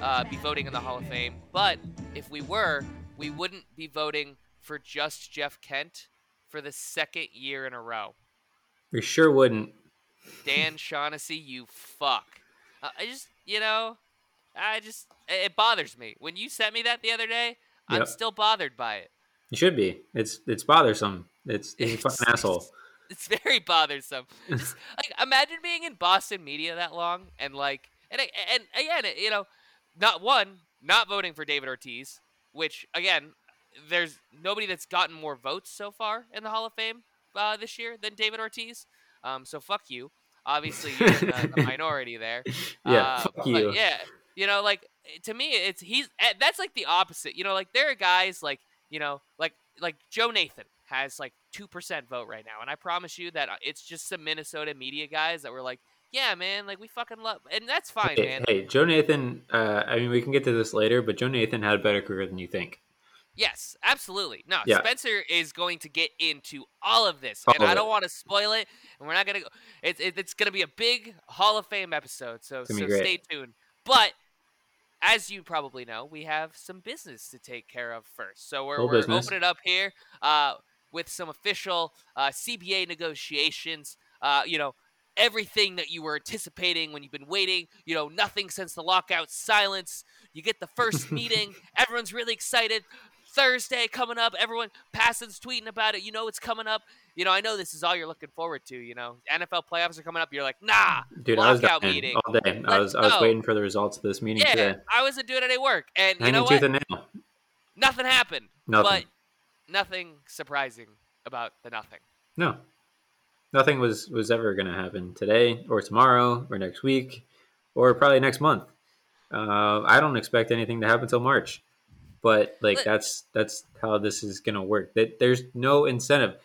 uh, be voting in the Hall of Fame, but if we were, we wouldn't be voting for just Jeff Kent for the second year in a row. We sure wouldn't. Dan Shaughnessy, you fuck. Uh, I just, you know, I just, it bothers me. When you sent me that the other day, I'm still bothered by it. You should be. It's it's bothersome. It's he's a It's- fucking asshole. It's very bothersome. Just, like, imagine being in Boston media that long and like, and and again, you know, not one, not voting for David Ortiz, which again, there's nobody that's gotten more votes so far in the Hall of Fame uh, this year than David Ortiz. Um, so fuck you. Obviously, you're the, the minority there. Yeah, Uh, fuck you. yeah, you know, like to me, it's he's eh, that's like the opposite. You know, like there are guys like you know, like like Joe Nathan has like two percent vote right now, and I promise you that uh, it's just some Minnesota media guys that were like, yeah, man, like we fucking love, and that's fine, Hey, man. hey, Joe Nathan. Uh, I mean, we can get to this later, but Joe Nathan had a better career than you think. Yes, absolutely. No, Yeah. Spencer is going to get into all of this, All and of I don't want to spoil it, and we're not gonna go. It's it, it's gonna be a big Hall of Fame episode, so so stay tuned. But as you probably know, we have some business to take care of first, so we're, we're opening up here uh, with some official uh, CBA negotiations. Uh, you know. Everything that you were anticipating when you've been waiting, you know, nothing since the lockout silence. You get the first meeting, everyone's really excited. Thursday coming up. Everyone Passan's tweeting about it. You know it's coming up. You know, I know this is all you're looking forward to. You know, NFL playoffs are coming up. You're like, nah, Dude, I was meeting. all day. I Let's was I was go. waiting for the results of this meeting yeah, today. I wasn't doing any work, and you know what? Nothing happened. Nothing. But nothing surprising about the nothing. No, nothing was was ever going to happen today or tomorrow or next week or probably next month. Uh, I don't expect anything to happen until March, but like Let- that's that's how this is going to work. That there's no incentive.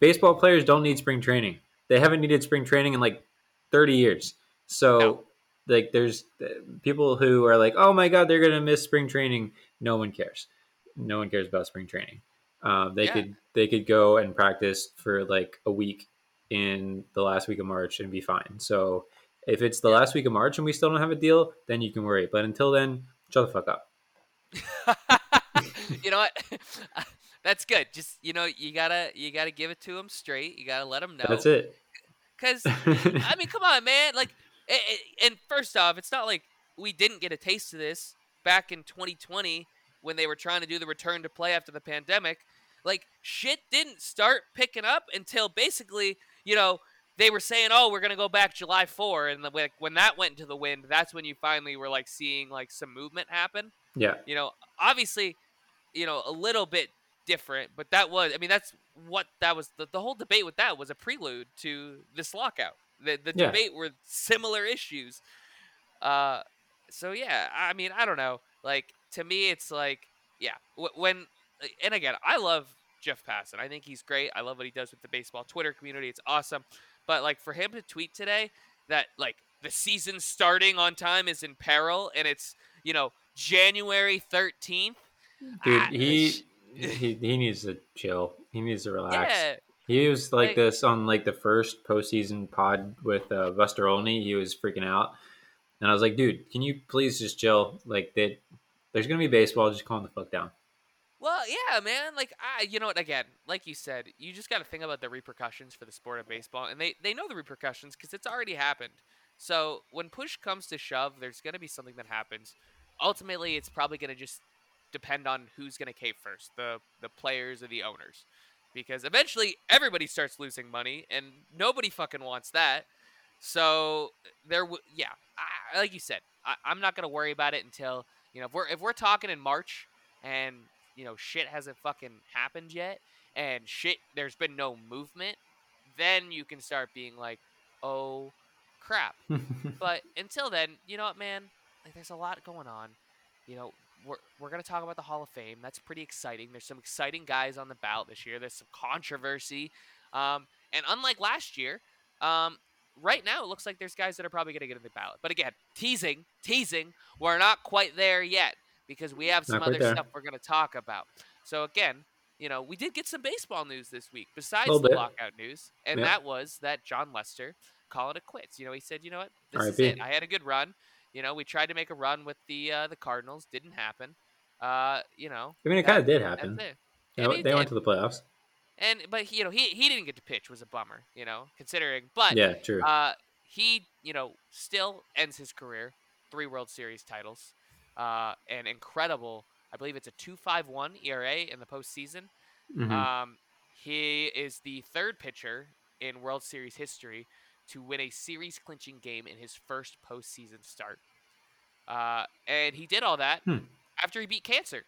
Baseball players don't need spring training. They haven't needed spring training in like 30 years. So No. like there's uh, people who are like, oh my god, they're going to miss spring training. No one cares. No one cares about spring training. Um, they Yeah. could they could go and practice for like a week in the last week of March and be fine. So if it's the last week of March and we still don't have a deal, then you can worry. But until then, shut the fuck up. you know what? That's good. Just you know, you gotta you gotta give it to them straight. You gotta let them know. That's it. Because I mean, come on, man. Like, and first off, it's not like we didn't get a taste of this back in 2020 when they were trying to do the return to play after the pandemic. Like, shit didn't start picking up until basically, you know, they were saying, "Oh, we're gonna go back July 4," and the, like, when that went into the wind, that's when you finally were like seeing like some movement happen. yeah. You know, obviously, you know, a little bit different, but that was, I mean, that's what that was. The, the whole debate with that was a prelude to this lockout. The, the Yeah. debate were similar issues. Uh, so yeah, I mean, I don't know. Like to me, it's like, yeah, when, and again, I love Jeff Passan. I think he's great. I love what he does with the baseball Twitter community. It's awesome. But like for him to tweet today that like the season starting on time is in peril and it's you know January thirteenth. Dude, Ah, he, sh- he he needs to chill. He needs to relax. Yeah, He was like, Like- this on like the first postseason pod with uh, Buster Olney. He was freaking out, and I was like, "Dude, can you please just chill? Like, that there's gonna be baseball. Just calm the fuck down." Well, yeah, man. Like I, you know what? Again, like you said, you just got to think about the repercussions for the sport of baseball, and they they know the repercussions because it's already happened. So when push comes to shove, there's gonna be something that happens. Ultimately, it's probably gonna just depend on who's gonna cave first, the the players or the owners, because eventually everybody starts losing money, and nobody fucking wants that. So there, w- yeah, I, like you said, I, I'm not gonna worry about it until you know if we're if we're talking in March and you know shit hasn't fucking happened yet and shit there's been no movement then you can start being like oh crap. But until then you know what man? Like there's a lot going on. You know we're, we're going to talk about the hall of fame. That's pretty exciting. There's some exciting guys on the ballot this year. There's some controversy um, and unlike last year um, right now it looks like there's guys that are probably going to get in the ballot. But again teasing teasing we're not quite there yet because we have some Not other stuff we're going to talk about so again you know, we did get some baseball news this week besides the bit. lockout news, and Yeah. that was that Jon Lester called it quits. You know, he said, you know what, this is it. I had a good run. You know, we tried to make a run with the uh, the Cardinals, didn't happen. Uh, you know, I mean, it kind of did happen. They, they went to the playoffs. And but he, you know, he he didn't get to pitch was a bummer. You know, considering, but Yeah, true. uh, he, you know, still ends his career three World Series titles, uh, an incredible. I believe it's a two five one ERA in the postseason. Mhm. Um, he is the third pitcher in World Series history to win a series clinching game in his first postseason start. Uh, and he did all that Hmm. after he beat cancer.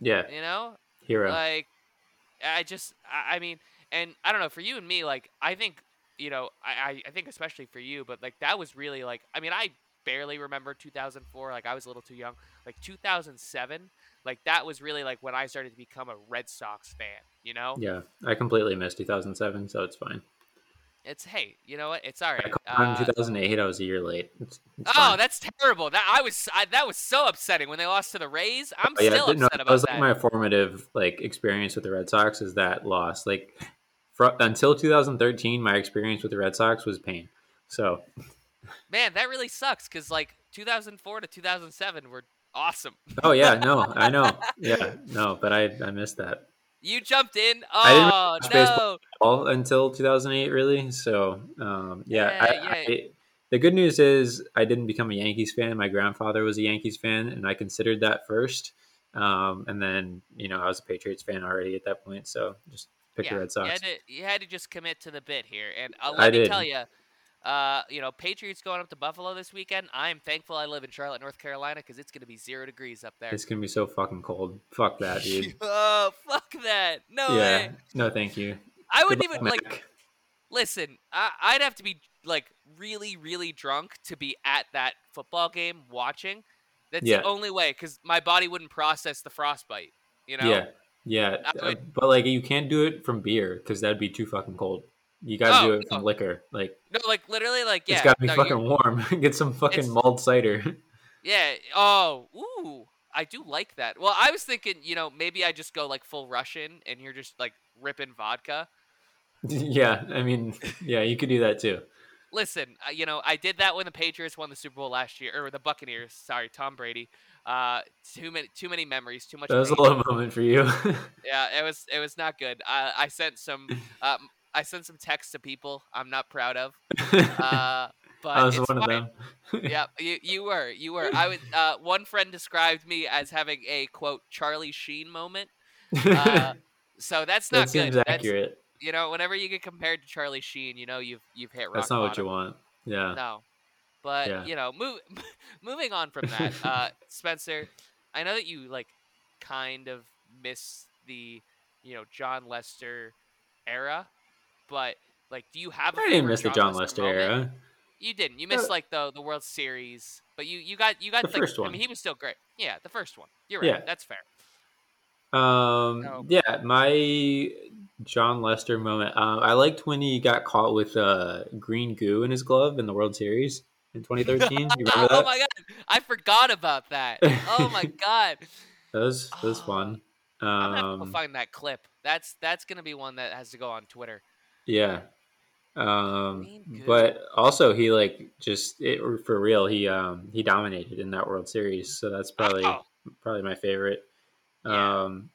yeah, You know, hero. like i just I, I mean and i don't know for you and me like i think you know I i think especially for you but like that was really like i mean i barely remember 2004 like i was a little too young like 2007 like that was really like when i started to become a red sox fan you know yeah, I completely missed 2007, so it's fine. it's hey you know what it's all right. I right caught on Uh, 2008. I was a year late. It's, it's oh fine. that's terrible that i was I, that was so upsetting when they lost to the rays i'm Oh, yeah, still th- no, upset that about was that like my formative like experience with the Red Sox is that loss. Like fr- until 2013, my experience with the Red Sox was pain. So man that really sucks because like 2004 to 2007 were awesome oh yeah, no, I know, yeah, no, but I I missed that You jumped in. I didn't Oh watch no! baseball. all until 2008, really. So um, yeah, Yeah, I, yeah. I, the good news is I didn't become a Yankees fan. My grandfather was a Yankees fan, and I considered that first. Um, and then you know I was a Patriots fan already at that point, so just pick yeah, the Red Sox. You had, to, you had to just commit to the bit here, and uh, I let me did. tell you, uh, you know, Patriots going up to Buffalo this weekend. I am thankful I live in Charlotte, North Carolina, because it's going to be zero degrees up there. It's gonna be so fucking cold. Fuck that, dude. oh fuck that! No yeah, way. no, thank you. I wouldn't luck, even like. Listen, I, I'd have to be like really, really drunk to be at that football game watching. That's Yeah. the only way, because my body wouldn't process the frostbite. You know. Yeah, yeah, uh, but like you can't do it from beer because that'd be too fucking cold. You gotta Oh, do it from no. liquor. Like No, like literally, like yeah. it's gotta be no, you- fucking warm. Get some fucking It's- mulled cider. Yeah. Oh, ooh. I do like that. Well, I was thinking, you know, maybe I just go like full Russian and you're just like ripping vodka. yeah, I mean, yeah, you could do that too. Listen, uh, you know, I did that when the Patriots won the Super Bowl last year, or the Buccaneers. Sorry, Tom Brady. Uh, too many, too many memories, too much. That was a low moment for you. Yeah, it was, it was not good. I, I sent some, um, I sent some texts to people I'm not proud of. Uh, but I was one of them. yeah, you, you were, you were. I was. Uh, one friend described me as having a quote Charlie Sheen moment. Uh, so that's not that good. seems That's, accurate. you know, whenever you get compared to Charlie Sheen, you know you've you've hit rock That's not what you want. Yeah. No, but Yeah. you know, move, moving on from that, uh, Spencer. I know that you like kind of miss the you know Jon Lester era, but like, do you have? a I didn't favorite miss the Jon Lester moment? era. You didn't. You missed Uh, like the the World Series, but you you got you got The like, first I mean, he was still great. Yeah, the first one. You're right. Yeah. That's fair. Um, No. yeah, my Jon Lester moment. Um, I liked when he got caught with uh, green goo in his glove in the World Series in 2013. you remember oh my god, I forgot about that. Oh my god, That was that was Oh. fun. I'm gonna have to Um, find that clip. That's that's gonna be one that has to go on Twitter. Yeah. Um, but also he like just it, for real. He um he dominated in that World Series, so that's probably Oh. probably my favorite. Yeah. Um,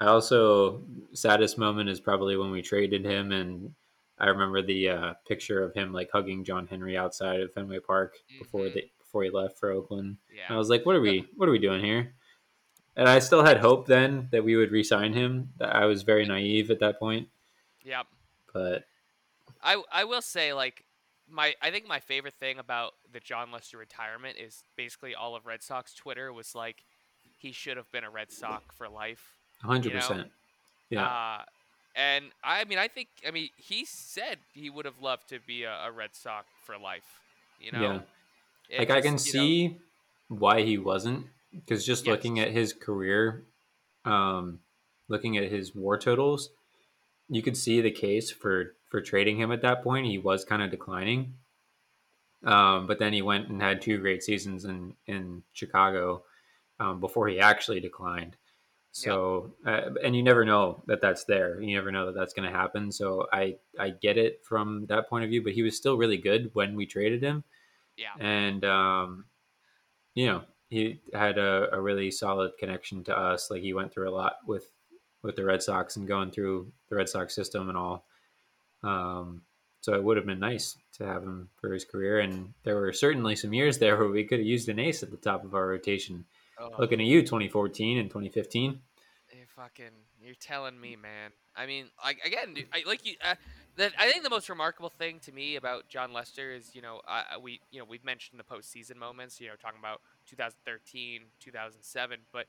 I also saddest moment is probably when we traded him, and I remember the uh, picture of him like hugging John Henry outside of Fenway Park before Mhm. they before he left for Oakland. Yeah, I was like, "What are we? What are we doing here?" And I still had hope then that we would re-sign him. I was very naive at that point, Yep. But I I will say like my I think my favorite thing about the Jon Lester retirement is basically all of Red Sox Twitter was like he should have been a Red Sox for life. hundred You know? percent, yeah, Uh, and I mean I think I mean he said he would have loved to be a, a Red Sox for life. You know. yeah. It Like I can you know- see why he wasn't, because just Yes. looking at his career, um, looking at his WAR totals, you could see the case for for trading him at that point. He was kind of declining, um, but then he went and had two great seasons in in Chicago um, before he actually declined. So, uh, and you never know that that's there. You never know that that's going to happen. So I I get it from that point of view, but he was still really good when we traded him. Yeah. And um, you know, he had a, a really solid connection to us. Like he went through a lot with with the Red Sox and going through the Red Sox system and all. Um, so it would have been nice to have him for his career. And there were certainly some years there where we could have used an ace at the top of our rotation. Oh, Looking at you, 2014 and 2015. you're fucking. You're telling me, man. I mean, like again, dude, I, like you. Uh, that I think the most remarkable thing to me about Jon Lester is, you know, uh, we, you know, we've mentioned the postseason moments. You know, talking about 2013, 2007, but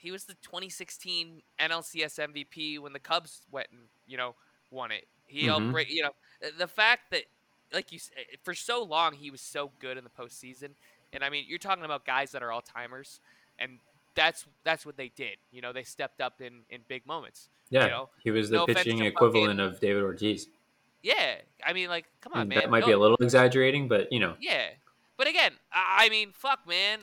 he was the 2016 NLCS MVP when the Cubs went and you know won it. He helped Mhm. break. You know, the fact that like you eh, for so long he was so good in the postseason, and I mean you're talking about guys that are all timers, and that's that's what they did. You know, they stepped up in in big moments. Yeah, know, he was the no pitching equivalent of David Ortiz. Yeah, I mean like come on, And man. that might no- be a little exaggerating, but you know, Yeah, but again, I I mean, fuck, man.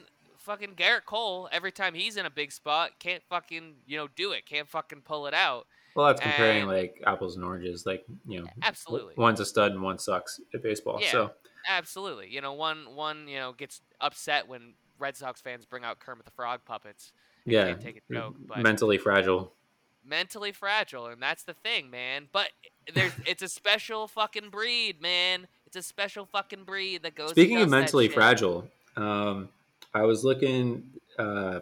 Fucking Gerrit Cole, every time he's in a big spot, can't fucking you know do it, can't fucking pull it out. well, that's comparing And- like apples and oranges. Like you know, Absolutely. one's a stud and one sucks at baseball. Yeah. So Absolutely. You know, one one you know gets upset when Red Sox fans bring out Kermit the Frog puppets. yeah, take a joke, but mentally fragile. mentally fragile, and that's the thing, man. But there's it's a special fucking breed, man. It's a special fucking breed that goes. Speaking of mentally fragile, um, I was looking uh,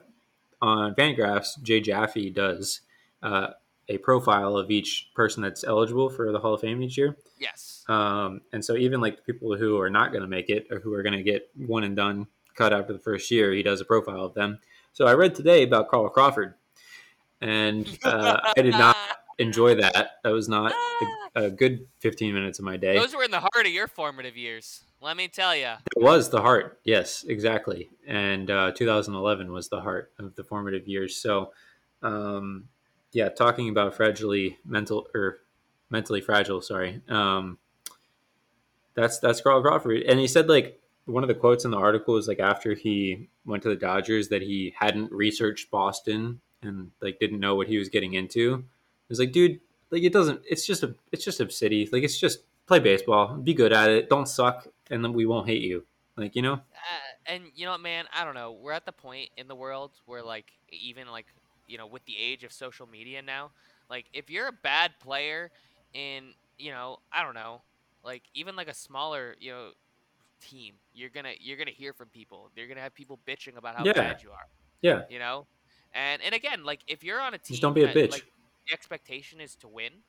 on Fangraphs. Jay Jaffe does uh, a profile of each person that's eligible for the Hall of Fame each year. Yes. Um, and so even like the people who are not going to make it or who are going to get one and done cut after the first year, he does a profile of them. So I read today about Carl Crawford, and uh, I did not enjoy that. That was not a, a good 15 minutes of my day. Those were in the heart of your formative years. Let me tell you. It was the heart, yes, exactly. And uh, 2011 was the heart of the formative years. So, um, yeah, talking about fragilely mental or mentally fragile. Sorry, um, that's that's Carl Crawford, and he said like one of the quotes in the article is like after he went to the Dodgers that he hadn't researched Boston and like didn't know what he was getting into. It was like, dude, like it doesn't. It's just a it's just a city. Like it's just play baseball, be good at it, don't suck, and then we won't hate you. Like you know, Uh, and you know what, man? I don't know. We're at the point in the world where, like, even like, you know, with the age of social media now, like, if you're a bad player in, you know, I don't know, like, even like a smaller, you know, team, you're gonna you're gonna hear from people. You're gonna have people bitching about how Yeah. bad you are. yeah, You know, and and again, like, if you're on a team, Just don't be a that, bitch. Like, the expectation is to win.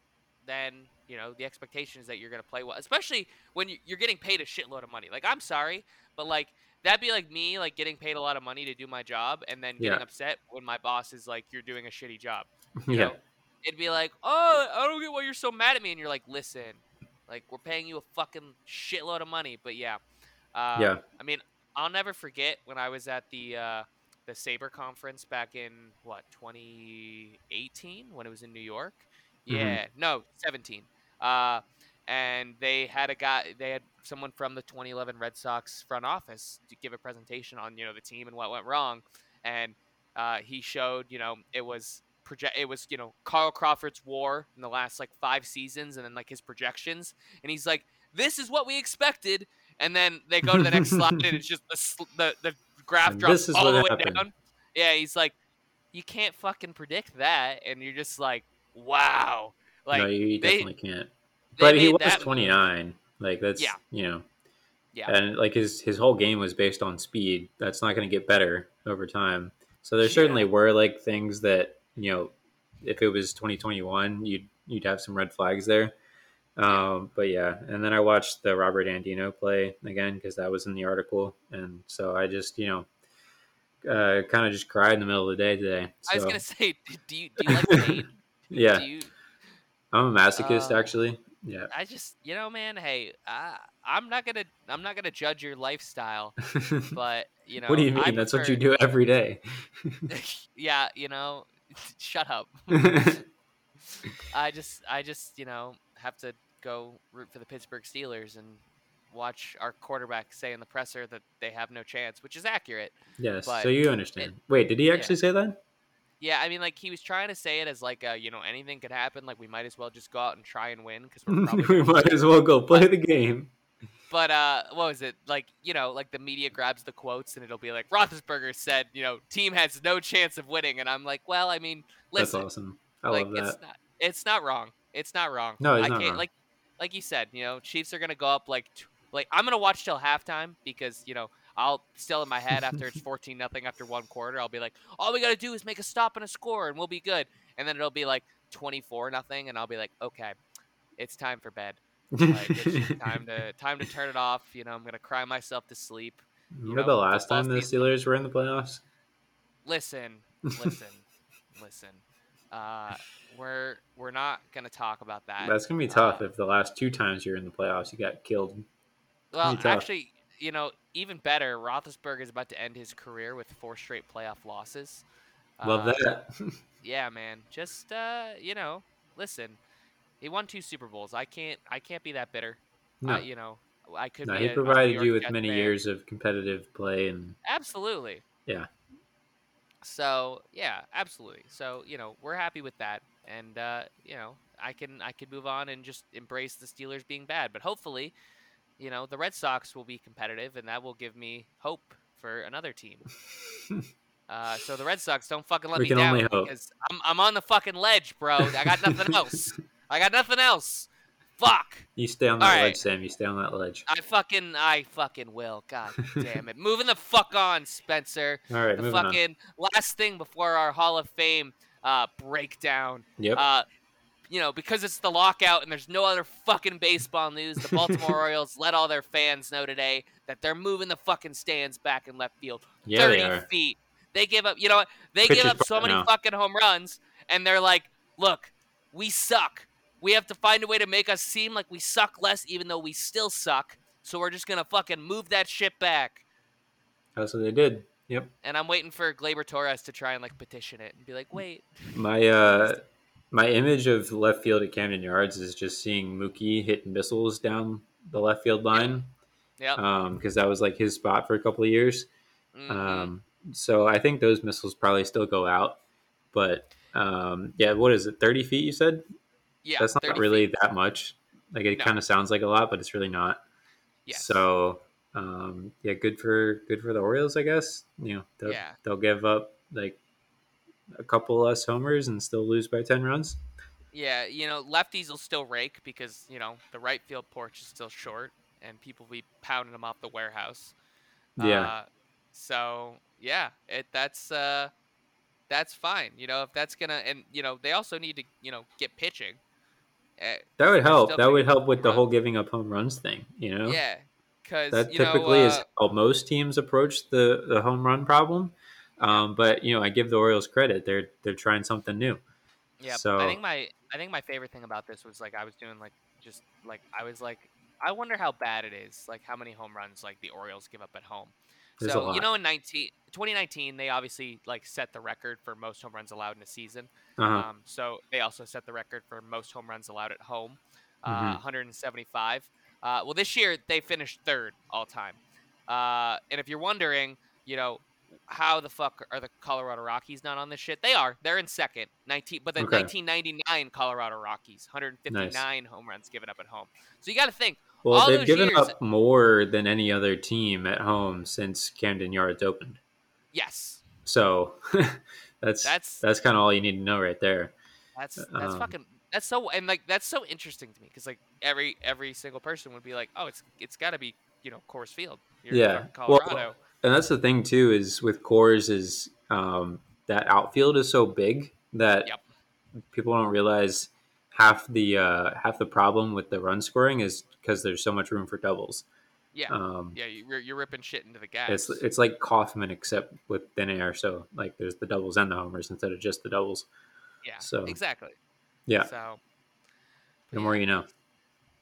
Then you know the expectation is that you're gonna play well, especially when you- you're getting paid a shitload of money. Like I'm sorry, but like that'd be like me like getting paid a lot of money to do my job and then getting Yeah. upset when my boss is like you're doing a shitty job. You yeah, know? It'd be like, oh, I don't get why you're so mad at me, and you're like, listen, like we're paying you a fucking shitload of money, but yeah, uh, Yeah. I mean, I'll never forget when I was at the uh, the SABR conference back in what 2018 when it was in New York. Mhm. Yeah, no, 17. Uh, and they had a guy, they had someone from the 2011 Red Sox front office to give a presentation on you know the team and what went wrong, and uh, he showed you know it was project it was you know Carl Crawford's WAR in the last like five seasons, and then like his projections, and he's like, this is what we expected, and then they go to the next slide and it's just the sl- the, the graph And drops all the way happened. down. Yeah, he's like, you can't fucking predict that, and you're just like, wow, like no, you they- definitely can't. But he was that 29. Like that's Yeah. you know, Yeah. and like his his whole game was based on speed. That's not going to get better over time. So there Yeah. certainly were like things that you know, if it was 2021, you'd you'd have some red flags there. Um, but yeah, and then I watched the Robert Andino play again because that was in the article, and so I just you know, uh, kind of just cried in the middle of the day today. I was gonna say, do you do you like pain? Yeah, you, I'm a masochist Uh, actually. Yeah. I just, you know, man. Hey, I, I'm not gonna, I'm not gonna judge your lifestyle, but you know, what do you mean? I That's what you do every day. yeah, you know, shut up. I just, I just, you know, have to go root for the Pittsburgh Steelers and watch our quarterback say in the presser that they have no chance, which is accurate. yes. But so you understand. Wait, did he actually say that? Yeah, I mean, like he was trying to say it as like, uh, you know, anything could happen. Like we might as well just go out and try and win because we're probably. we might as well go play the game. But uh, what was it like? You know, like the media grabs the quotes and it'll be like Roethlisberger said, you know, team has no chance of winning, and I'm like, well, I mean, That's listen, awesome. I like love that. it's not, it's not wrong. It's not wrong. No, it's I not can't wrong. like, like you said, you know, Chiefs are gonna go up like, t- like I'm gonna watch till halftime because you know I'll still in my head after it's 14 nothing after one quarter, I'll be like, all we gotta do is make a stop and a score and we'll be good, and then it'll be like 24 nothing, and I'll be like, okay, it's time for bed. Like it's time to time to turn it off. You know, I'm gonna cry myself to sleep. Remember know, the last time the season- Steelers were in the playoffs? Listen, listen, listen. Uh, we're we're not gonna talk about that. That's gonna be tough Uh, if the last two times you're in the playoffs you got killed. well, actually, you know, even better. Roethlisberger is about to end his career with four straight playoff losses. Love Uh, that. Yeah, man. Just uh, you know, listen. He won two Super Bowls. I can't I can't be that bitter. no, I, you know, I could. no, be he a- a provided York you with Jets many fan. years of competitive play, and Absolutely. Yeah. So yeah, absolutely. So you know we're happy with that, and uh, you know I can I can move on and just embrace the Steelers being bad, but hopefully, you know the Red Sox will be competitive, and that will give me hope for another team. uh, so the Red Sox don't fucking let We me down because I'm I'm on the fucking ledge, bro. I got nothing else. I got nothing else. Fuck. you stay on that All right. ledge, Sam. You stay on that ledge. I fucking I fucking will. God damn it. Moving the fuck on, Spencer All right, the moving on. fucking last thing before our Hall of Fame uh, breakdown. Yep. Uh, you know, because it's the lockout and there's no other fucking baseball news, the Baltimore Orioles let all their fans know today that they're moving the fucking stands back in left field. yeah, 30 they feet. They give up, you know what? They Pitch give up so many now. fucking home runs, and they're like, look, we suck. We have to find a way to make us seem like we suck less, even though we still suck. So we're just going to fucking move that shit back That's what they did. Yep. and I'm waiting for Gleyber Torres to try and like petition it and be like, wait, My uh, my image of left field at Camden Yards is just seeing Mookie hit missiles down the left field line. Um, because that was like his spot for a couple of years. mhm. Um, so I think those missiles probably still go out. But um, yeah, what is it? Thirty feet? You said yeah, that's not really feet. that much. Like it No. kind of sounds like a lot, but it's really not. Yes. So um, yeah, good for good for the Orioles, I guess. You know, they'll, Yeah. they'll give up like a couple less homers and still lose by ten runs. yeah, you know, lefties will still rake because you know the right field porch is still short, and people will be pounding them off the warehouse. Yeah. Uh, so yeah, it that's uh, that's fine. You know, if that's gonna and you know they also need to you know get pitching. Uh, That would help. That would help with the whole giving up home runs thing. You know. Yeah, because that you know, typically is uh, how most teams approach the, the home run problem. Um, but you know, I give the Orioles credit; they're they're trying something new. Yeah, So I think my I think my favorite thing about this was like I was doing like just like I was like I wonder how bad it is, like how many home runs like the Orioles give up at home. So you know in 19, 2019 they obviously like set the record for most home runs allowed in a season. uh-huh. Um, so they also set the record for most home runs allowed at home, uh, Mhm. 175. Uh, well, this year they finished third all time. Uh, and if you're wondering, you know, how the fuck are the Colorado Rockies not on this shit? They are. They're in second. 19, but the Okay. 1999 Colorado Rockies, 159 home runs given up at home. So you got to think. well, all they've given years- up more than any other team at home since Camden Yards opened. Yes, So that's That's- that's kind of all you need to know right there. that's that's Um, fucking that's so and like that's so interesting to me because like every every single person would be like, oh, it's it's got to be you know Coors Field. You're Yeah. fucking Well, Colorado. And that's the thing too is with Coors is um, that outfield is so big that Yep. people don't realize half the uh, half the problem with the run scoring is because there's so much room for doubles. yeah, Um, yeah, you're, you're ripping shit into the gas. It's it's like Kauffman except with thin air. So like there's the doubles and the homers instead of just the doubles. yeah, so- exactly. Yeah, So the more you know.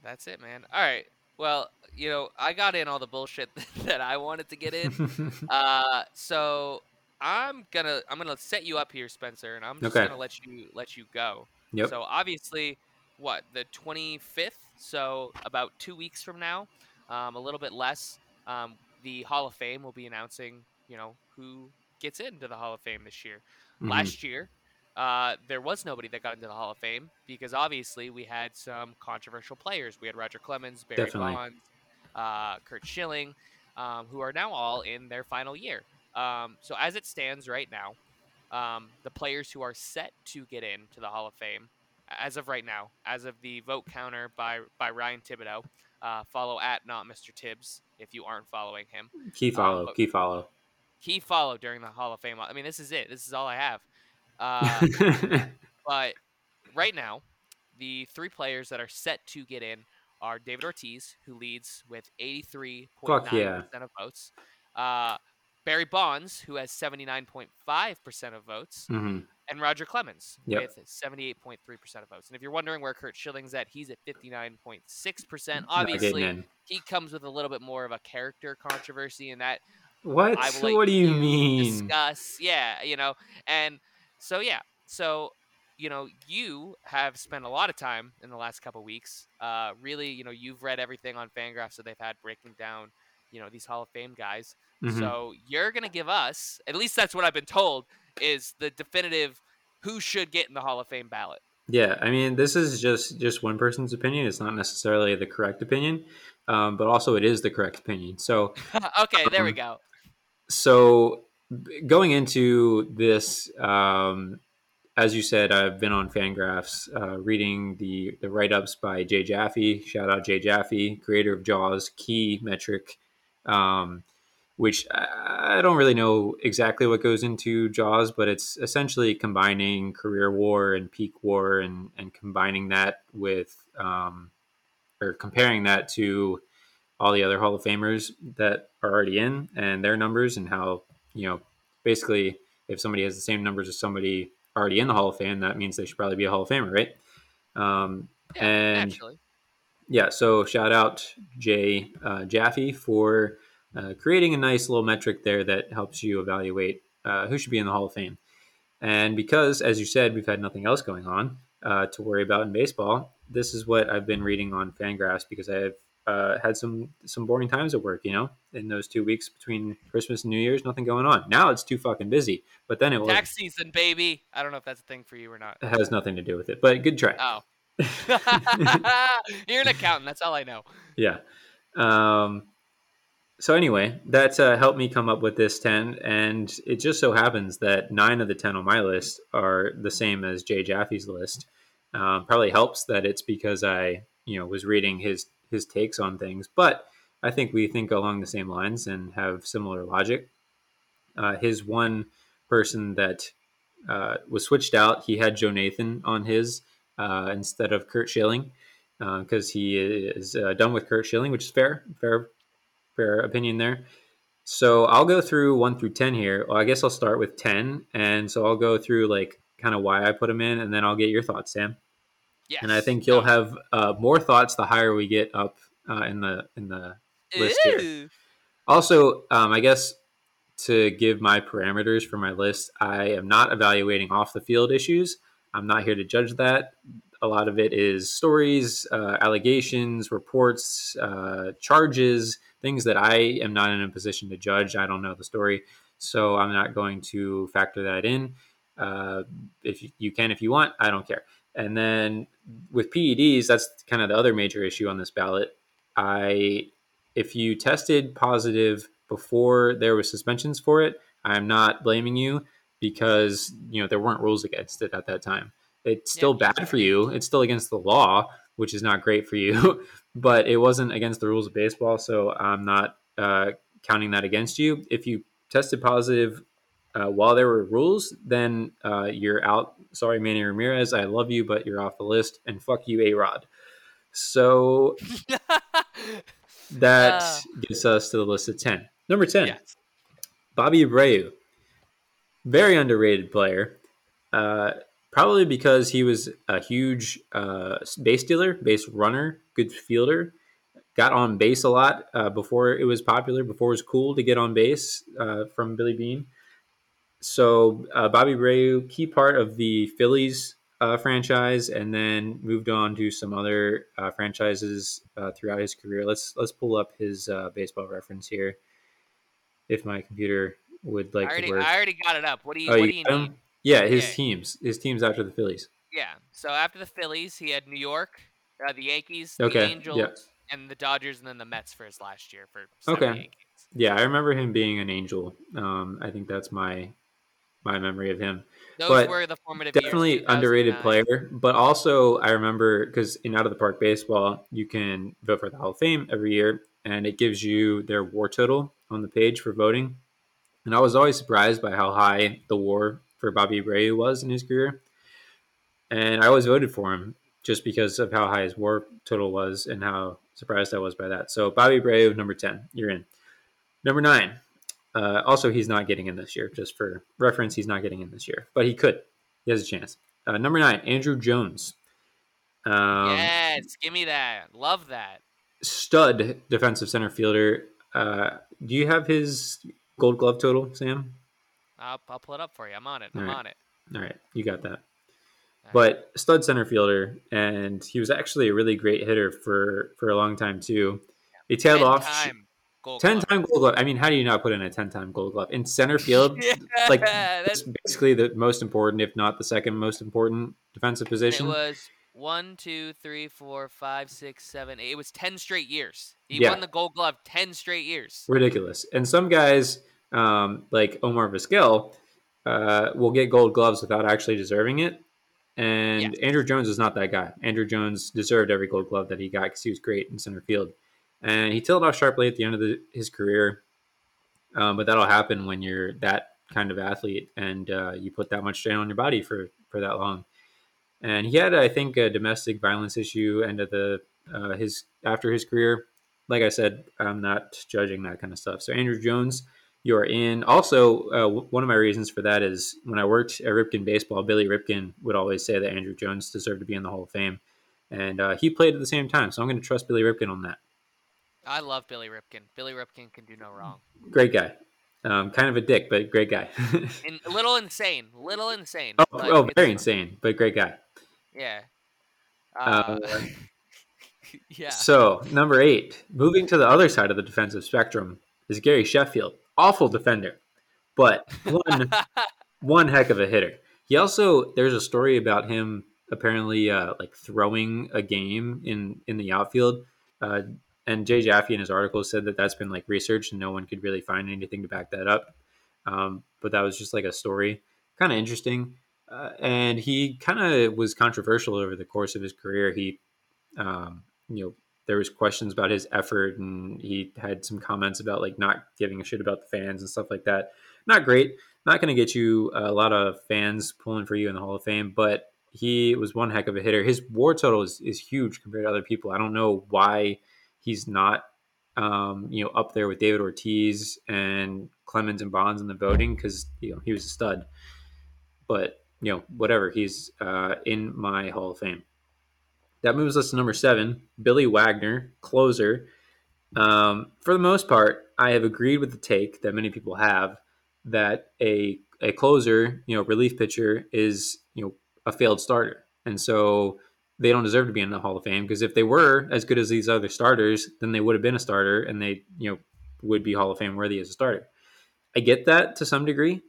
that's it, man. All right. Well, you know, I got in all the bullshit that I wanted to get in. uh, so I'm gonna I'm gonna set you up here, Spencer, and I'm just Okay. gonna let you let you go. yep. So obviously, what the 25th? So about two weeks from now, um, a little bit less. Um, the Hall of Fame will be announcing, you know, who gets into the Hall of Fame this year. Mhm. Last year, uh, there was nobody that got into the Hall of Fame because obviously we had some controversial players. We had Roger Clemens, Barry Definitely. Bonds, uh, Curt Schilling, um, who are now all in their final year. Um, so as it stands right now, um, the players who are set to get into the Hall of Fame, as of right now, as of the vote counter by by Ryan Thibodaux, uh, follow at not Mr. Tibbs if you aren't following him. Key follow. but- key follow. key follow during the Hall of Fame. I mean, this is it. This is all I have. Uh, but right now, the three players that are set to get in are David Ortiz, who leads with 83.9% yeah. of votes. Uh, Barry Bonds, who has 79.5% of votes. hmm And Roger Clemens Yep. with 78.3% of votes. And if you're wondering where Curt Schilling's at, he's at 59.6%. Obviously, he comes with a little bit more of a character controversy in that What? I let What do you you mean? discuss. Yeah, you know, and so yeah, so you know, you have spent a lot of time in the last couple weeks. Uh, really, you know, you've read everything on Fangraphs that they've had breaking down, you know, these Hall of Fame guys. Mhm. So you're gonna give us, at least that's what I've been told, is the definitive who should get in the Hall of Fame ballot. Yeah, I mean, this is just just one person's opinion. It's not necessarily the correct opinion, um, but also it is the correct opinion. So, okay, there we Um, go. so going into this, um, as you said, I've been on Fangraphs uh, reading the the write ups by Jay Jaffe. Shout out Jay Jaffe, creator of JAWS, key metric. Um, which I don't really know exactly what goes into JAWS, but it's essentially combining career WAR and peak WAR and, and combining that with, um, or comparing that to all the other Hall of Famers that are already in and their numbers and how, you know, basically if somebody has the same numbers as somebody already in the Hall of Fame, that means they should probably be a Hall of Famer, right? Um, Yeah, and naturally. yeah, so shout out Jay uh, Jaffe for uh, creating a nice little metric there that helps you evaluate uh, who should be in the Hall of Fame. And because, as you said, we've had nothing else going on uh, to worry about in baseball, this is what I've been reading on Fangraphs because I've uh, had some some boring times at work. You know, in those two weeks between Christmas and New Year's, nothing going on. Now it's too fucking busy. But then it was Tax season, baby. I don't know if that's a thing for you or not. it has nothing to do with it. But good try. Oh. You're an accountant. That's all I know. yeah. Um, so anyway, that uh, helped me come up with this ten, and it just so happens that nine of the ten on my list are the same as Jay Jaffe's list. Um, probably helps that it's because I, you know, was reading his his takes on things, but I think we think along the same lines and have similar logic. Uh, his one person that uh, was switched out, he had Joe Nathan on his uh, instead of Curt Schilling because he is uh, done with Curt Schilling, which is fair, fair, fair opinion there. So I'll go through one through ten here. Well, I guess I'll start with ten, and so I'll go through like kind of why I put him in, and then I'll get your thoughts, Sam. Yes. And I think you'll have uh, more thoughts the higher we get up uh, in the in the list here. Also, um, I guess to give my parameters for my list, I am not evaluating off the field issues. I'm not here to judge that. A lot of it is stories, uh, allegations, reports, uh, charges, things that I am not in a position to judge. I don't know the story, so I'm not going to factor that in. Uh, if you, you can, if you want, I don't care. And then with PEDs, that's kind of the other major issue on this ballot. I if you tested positive before there was suspensions for it, I'm not blaming you because you know there weren't rules against it at that time. It's still Yeah, bad for you. It's still against the law, which is not great for you, but it wasn't against the rules of baseball, so I'm not uh, counting that against you. If you tested positive uh, while there were rules, then uh, you're out. Sorry, Manny Ramirez, I love you, but you're off the list, and fuck you, A Rod. So that Ah. gets us to the list of 10. Number 10, yes. Bobby Abreu. Very underrated player. Uh, probably because he was a huge uh, base stealer, base runner, good fielder. Got on base a lot uh, before it was popular, before it was cool to get on base uh, from Billy Beane. So uh, Bobby Abreu, key part of the Phillies uh, franchise, and then moved on to some other uh, franchises uh, throughout his career. Let's let's pull up his uh, baseball reference here. If my computer would like I already, to work. I already got it up. What do you, Oh, what you do you need? yeah, his Yeah. teams, his teams after the Phillies. Yeah. So after the Phillies, he had New York, uh, the Yankees, Okay, the yeah. Angels, and the Dodgers, and then the Mets for his last year for Okay. games. Yeah, I remember him being an angel. Um, I think that's my my memory of him. Those But were the formative years, Definitely underrated player, but also I remember because in Out of the Park Baseball, you can vote for the Hall of Fame every year, and it gives you their WAR total on the page for voting. And I was always surprised by how high the WAR for Bobby Abreu was in his career, and I always voted for him just because of how high his WAR total was and how surprised I was by that. So Bobby Abreu, number ten, you're in. Number nine. Uh, also, he's not getting in this year. Just for reference, he's not getting in this year, but he could. He has a chance. Uh, number nine, Andruw Jones. Um, yes, give me that. Love that. Stud defensive center fielder. Uh, do you have his gold glove total, Sam? I'll, I'll pull it up for you. I'm on it. I'm Alright. on it. All right, you got that. But stud center fielder, and he was actually a really great hitter for for a long time too. He tailed off Gold ten Glove. time gold glove. I mean, how do you not put in a ten time gold glove in center field? Yeah, like, that's, It's basically the most important, if not the second most important defensive position. it was one, two, three, four, five, six, seven, eight. It was ten straight years. He Yeah. won the Gold Glove ten straight years. ridiculous. And some guys, um, like Omar Vizquel, uh, will get gold gloves without actually deserving it. And Yes. Andruw Jones is not that guy. Andruw Jones deserved every gold glove that he got because he was great in center field. And he tailed off sharply at the end of the, his career. Um, but that'll happen when you're that kind of athlete and uh, you put that much strain on your body for, for that long. And he had, I think, a domestic violence issue end of the uh, his after his career like I said, I'm not judging that kind of stuff. So Andruw Jones, you are in. Also, uh, w- one of my reasons for that is when I worked at Ripken Baseball, Billy Ripken would always say that Andruw Jones deserved to be in the Hall of Fame, and uh, he played at the same time. So I'm going to trust Billy Ripken on that. I love Billy Ripken. Billy Ripken can do no wrong. Great guy, um, kind of a dick, but great guy. And a little insane. Little insane. oh, oh, very insane, but great guy. Yeah. Uh, Uh, yeah. So number eight, moving to the other side of the defensive spectrum, is Gary Sheffield. Awful defender, but one one heck of a hitter. He also there's a story about him apparently uh, like throwing a game in in the outfield. And Jay Jaffe in his article said that that's been like researched and no one could really find anything to back that up. Um, but that was just like a story, kind of interesting. Uh, and he kind of was controversial over the course of his career. He, um, you know, there was questions about his effort, and he had some comments about like not giving a shit about the fans and stuff like that. Not great. Not going to get you a lot of fans pulling for you in the Hall of Fame, but he was one heck of a hitter. His WAR total is, is huge compared to other people. I don't know why he's not, um, you know, up there with David Ortiz and Clemens and Bonds in the voting because you know he was a stud. But you know, whatever, he's uh, in my Hall of Fame. That moves us to number seven, Billy Wagner, closer. Um, for the most part, I have agreed with the take that many people have that a a closer, you know, relief pitcher is you know a failed starter, and so they don't deserve to be in the Hall of Fame because if they were as good as these other starters, then they would have been a starter and they you know would be Hall of Fame worthy as a starter. I get that to some degree,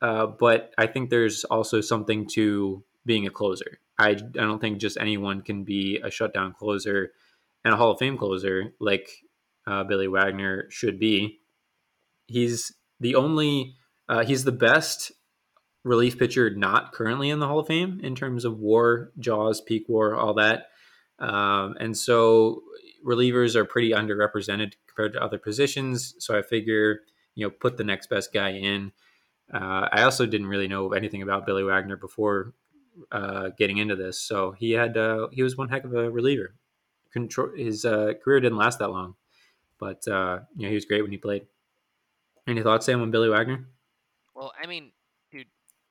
uh, but I think there's also something to being a closer. I, I don't think just anyone can be a shutdown closer and a Hall of Fame closer like uh, Billy Wagner should be. He's the only, uh, he's the best relief pitcher not currently in the Hall of Fame in terms of WAR, JAWS, peak WAR, all that. Um, and so relievers are pretty underrepresented compared to other positions. So I figure, you know, put the next best guy in. Uh, I also didn't really know anything about Billy Wagner before uh, getting into this, so he had uh, he was one heck of a reliever. Control his uh, career didn't last that long, but uh, you know he was great when he played. Any thoughts, Sam, on Billy Wagner? Well, I mean,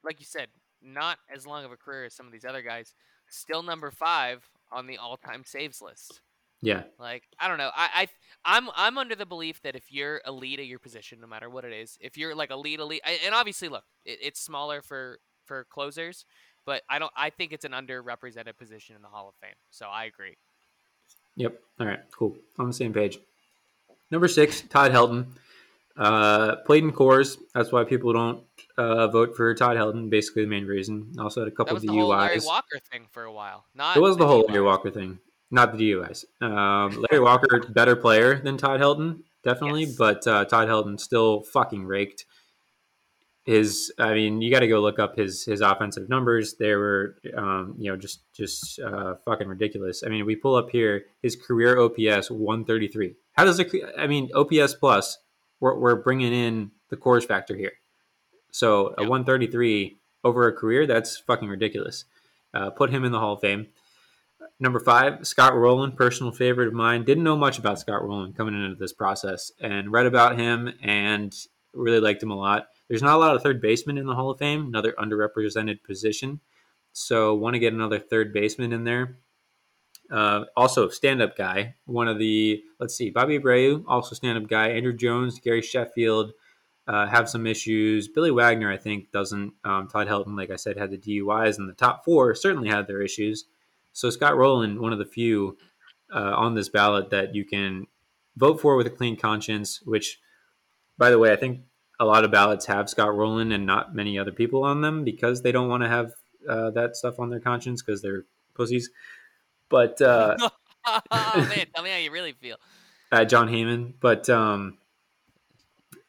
like you said, not as long of a career as some of these other guys. Still number five on the all-time saves list. Yeah, Like I don't know. I, I I'm I'm under the belief that if you're elite at your position, no matter what it is, if you're like elite elite, I- and obviously look, it, it's smaller for for closers, but I don't. I think it's an underrepresented position in the Hall of Fame. So I agree. Yep. All right. Cool. On the same page. Number six, Todd Helton. Uh, played in Coors. That's why people don't uh, vote for Todd Helton. Basically, the main reason. Also had a couple was the whole Larry DUIs. Walker thing for a while. Not It was the whole Larry Walker thing, not the DUIs. Um, Larry Walker, better player than Todd Helton, definitely, Yes. but uh, Todd Helton still fucking raked. His, I mean, you got to go look up his his offensive numbers. They were, um, you know, just just uh, fucking ridiculous. I mean, we pull up here his career OPS one thirty three. How does it? I mean, OPS plus. We're, we're bringing in the Coors factor here. So a 133 over a career, that's fucking ridiculous. Uh, put him in the Hall of Fame. Number five, Scott Rolen, personal favorite of mine. Didn't know much about Scott Rolen coming into this process and read about him and really liked him a lot. There's not a lot of third baseman in the Hall of Fame, another underrepresented position. So want to get another third baseman in there. Uh, also, stand-up guy. One of the let's see, Bobby Abreu, also stand-up guy. Andruw Jones, Gary Sheffield, uh, have some issues. Billy Wagner, I think, doesn't. Um, Todd Helton, like I said, had the DUIs, and the top four certainly had their issues. So Scott Rolen, one of the few uh, on this ballot that you can vote for with a clean conscience. Which, by the way, I think a lot of ballots have Scott Rolen and not many other people on them because they don't want to have uh, that stuff on their conscience because they're pussies. But uh, oh man, tell me how you really feel. uh, Jon Heyman, but um,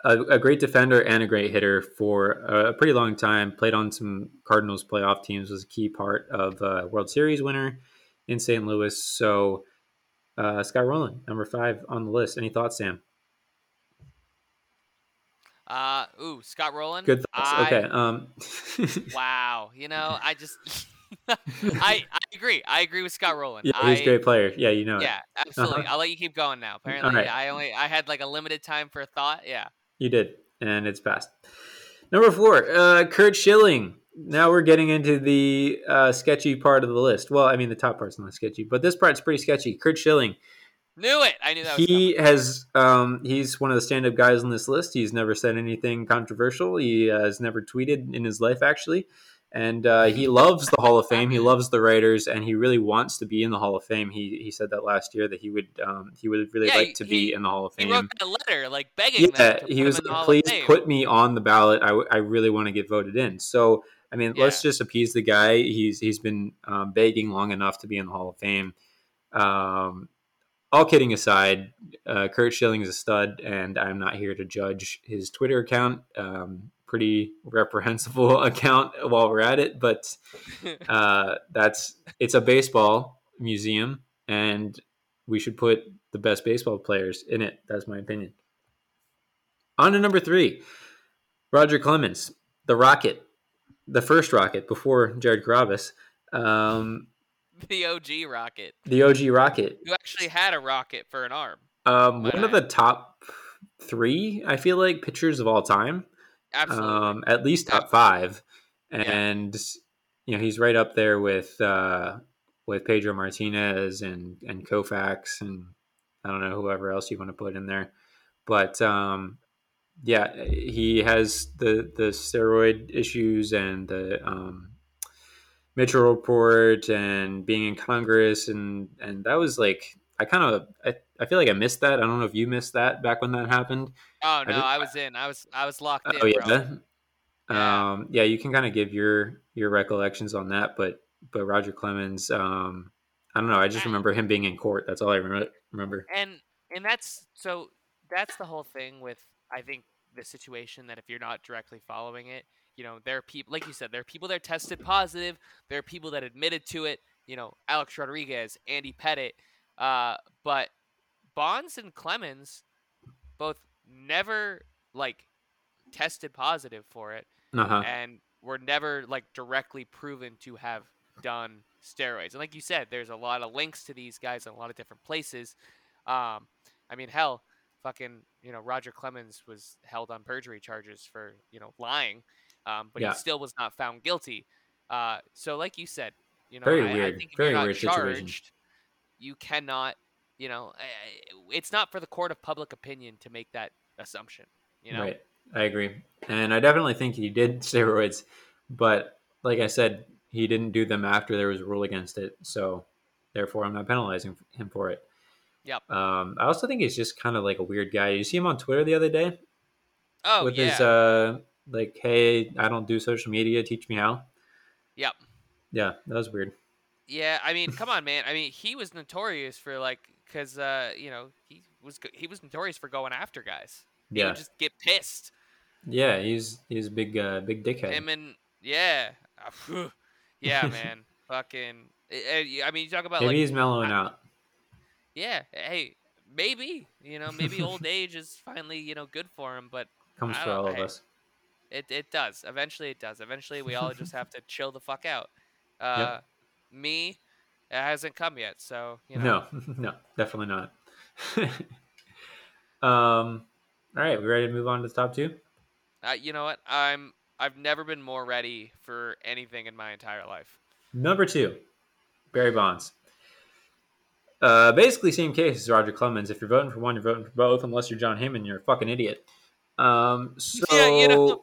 a, a great defender and a great hitter for a, a pretty long time. Played on some Cardinals playoff teams. Was a key part of uh, World Series winner in St. Louis. So uh, Scott Rolen, number five on the list. Any thoughts, Sam? Uh, ooh, Scott Rolen. Good thoughts. I- okay. Um, Wow. You know, I just, I, I agree. I agree with Scott Rolen. yeah, he's I, a great player. Yeah, you know it. Yeah, absolutely. Uh-huh. I'll let you keep going now. Apparently, right. I only I had like a limited time for a thought. Yeah. You did, and it's passed. Number four, uh, Curt Schilling. Now we're getting into the uh, sketchy part of the list. Well, I mean, the top part's not sketchy, but this part's pretty sketchy. Curt Schilling. Knew it. I knew that was He has. Um, he's one of the stand-up guys on this list. He's never said anything controversial. He has never tweeted in his life, actually, and uh, he loves the Hall of Fame. He loves the writers, and he really wants to be in the Hall of Fame. He he said that last year that he would um, he would really Yeah, like he- to be in the Hall of Fame. He wrote a letter like begging them Yeah, he was in like, please put me on the ballot. I, w- I really want to get voted in. So, I mean, let's just appease the guy. He's he's been um, begging long enough to be in the Hall of Fame. Um, all kidding aside, uh, Curt Schilling is a stud, and I'm not here to judge his Twitter account. Um, pretty reprehensible account while we're at it, but uh, that's it's a baseball museum, and we should put the best baseball players in it. That's my opinion. On to number three, Roger Clemens, the Rocket, the first Rocket before Jared Carrabis, um, the OG rocket, the OG Rocket, who actually had a rocket for an arm. um, one of the top three, I feel like, pitchers of all time. Absolutely. um, at least top five, and you know he's right up there with uh, with Pedro Martinez and and Koufax and I don't know whoever else you want to put in there, but um, yeah, he has the the steroid issues and the um, Mitchell report and being in Congress and and that was like I kind of I, I feel like I missed that. I don't know if you missed that back when that happened. oh no, did- I was in. I was I was locked in. Oh yeah. Yeah. Um, yeah, you can kind of give your your recollections on that, but but Roger Clemens, um, I don't know. I just remember him being in court. That's all I remember. remember. and and that's so that's the whole thing with I think the situation that if you're not directly following it, you know, there are people like you said, there are people that tested positive, there are people that admitted to it, you know, Alex Rodriguez, Andy Pettitte, uh, but Bonds and Clemens both never like tested positive for it Uh-huh. and were never like directly proven to have done steroids. And like you said, there's a lot of links to these guys in a lot of different places. Um, I mean, hell, fucking, you know, Roger Clemens was held on perjury charges for, you know, lying, um, but Yeah. he still was not found guilty. Uh, so, like you said, you know, Very I, I weird. think if Very you're not weird situation. charged, you cannot, you know, it's not for the court of public opinion to make that assumption. You know, Right. I agree, and I definitely think he did steroids, but like I said, he didn't do them after there was a rule against it. So therefore, I'm not penalizing him for it. Yep. Um, I also think he's just kind of like a weird guy. You see him on Twitter the other day. Oh with yeah. his uh like, hey, I don't do social media, teach me how. Yep. Yeah, that was weird. Yeah, I mean, come on, man. I mean, he was notorious for like, cause uh, you know, he was he was notorious for going after guys. He Yeah, would just get pissed. yeah, he's he's a big uh, big dickhead. Him and yeah, Ah, yeah, man. Fucking. eh, eh, I mean, you talk about Maybe like, he's mellowing I- out. yeah. Hey, maybe you know, maybe old age is finally you know good for him, but Comes for all of us. It it does. Eventually, it does. Eventually, we all just have to chill the fuck out. Uh, Me, it hasn't come yet, so you know. No, no, definitely not. um, all right, we ready to move on to the top two? Uh, you know what? I'm I've never been more ready for anything in my entire life. Number two, Barry Bonds. Uh, basically, same case as Roger Clemens. If you're voting for one, you're voting for both. Unless you're Jon Heyman, you're a fucking idiot. Um, so Yeah, you know,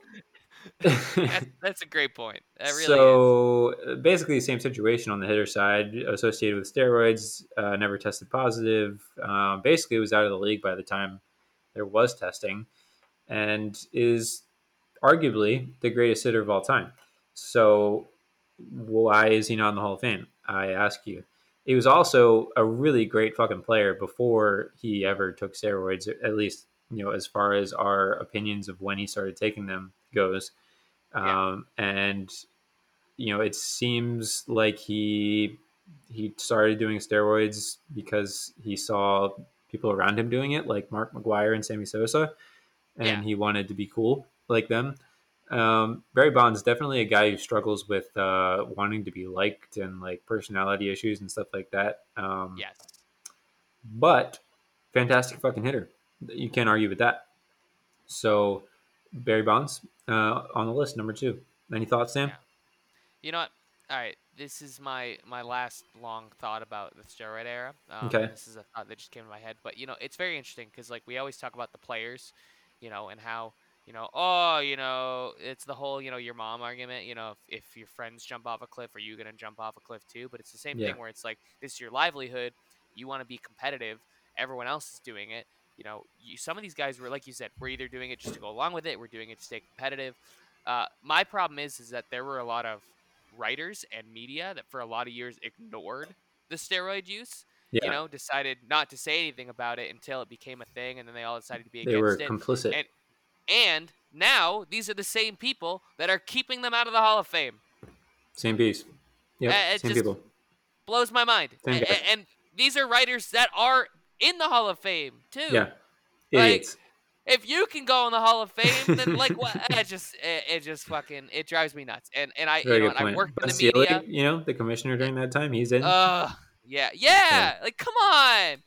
That's, that's a great point. That really so uh, basically the same situation on the hitter side, associated with steroids, uh, never tested positive. Um, basically, was out of the league by the time there was testing, and is arguably the greatest hitter of all time. So why is he not in the Hall of Fame? I ask you. He was also a really great fucking player before he ever took steroids, at least you know as far as our opinions of when he started taking them goes. Yeah. Um, and you know, it seems like he he started doing steroids because he saw people around him doing it, like Mark McGwire and Sammy Sosa, and Yeah. he wanted to be cool like them. Um, Barry Bonds definitely a guy who struggles with uh, wanting to be liked and like personality issues and stuff like that. Um, Yes. but fantastic fucking hitter. You can't argue with that. So Barry Bonds uh, on the list, number two. Any thoughts, Sam? Yeah. You know what? All right. This is my my last long thought about the steroid era. Um, Okay. This is a thought that just came to my head, but you know, it's very interesting because like we always talk about the players, you know, and how you know, oh, you know, it's the whole you know your mom argument. You know, if, if your friends jump off a cliff, are you gonna jump off a cliff too? But it's the same Yeah. thing where it's like this is your livelihood. You want to be competitive. Everyone else is doing it. You know, you, some of these guys were like you said, we're either doing it just to go along with it, we're doing it to stay competitive. Uh, my problem is is that there were a lot of writers and media that for a lot of years ignored the steroid use. Yeah, You know, decided not to say anything about it until it became a thing, and then they all decided to be they against were it. complicit. And- And now these are the same people that are keeping them out of the Hall of Fame. Same piece. Yep, Uh, same just- people. Blows my mind. Same A- and these are writers that are in the Hall of Fame too. Yeah, like, if you can go in the Hall of Fame, then like what? It just it, it just fucking it drives me nuts. And and I Very you know I worked in the media. you know, the commissioner during that time, he's in. Uh yeah yeah like come on.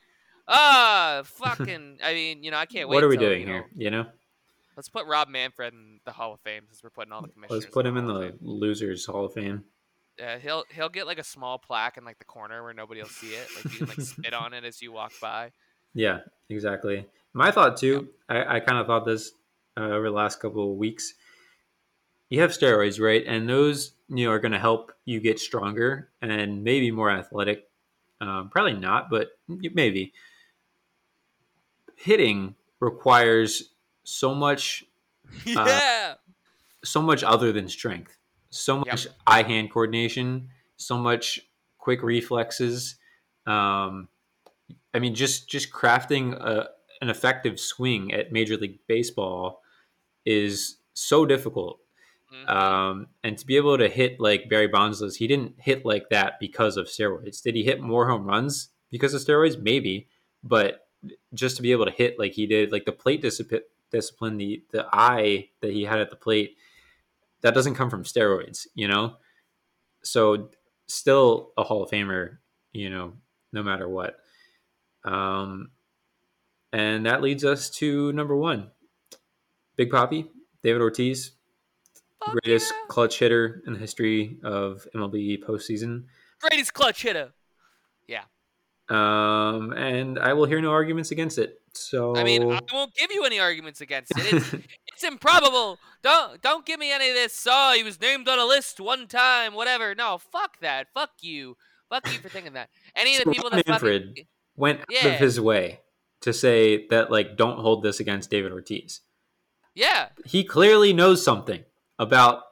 Uh fucking I mean you know I can't wait. what are we till, doing you know, here? You know, Let's put Rob Manfred in the Hall of Fame since we're putting all the commissioners. let's put him in the of Fame. losers Hall of Fame. Yeah, he'll he'll get like a small plaque in like the corner where nobody will see it. Like you can like spit on it as you walk by. Yeah, exactly. My thought too. I, I kind of thought this uh, over the last couple of weeks. You have steroids, right? And those you know are going to help you get stronger and maybe more athletic. Um, probably not, but maybe. Hitting requires so much yeah. so much other than strength. So Yep. much eye hand coordination, so much quick reflexes. Um, I mean, just just crafting a, an effective swing at Major League Baseball is so difficult. Mhm. Um, and to be able to hit like Barry Bonds he didn't hit like that because of steroids. Did he hit more home runs because of steroids? Maybe, but just to be able to hit like he did, like the plate discipline, discipline, the the eye that he had at the plate, that doesn't come from steroids, you know. So still a Hall of Famer, you know, no matter what. Um, and that leads us to number one, Big Papi, David Ortiz, Fuck greatest yeah. clutch hitter in the history of MLB postseason. greatest clutch hitter. Yeah. Um, and I will hear no arguments against it. So I mean, I won't give you any arguments against it. It's, it's improbable. Don't don't give me any of this. Oh, he was named on a list one time, whatever. No, fuck that. Fuck you. Fuck you for thinking that. Any of the people that Manfred fucking went out Yeah. of his way to say that like don't hold this against David Ortiz. Yeah, He clearly knows something about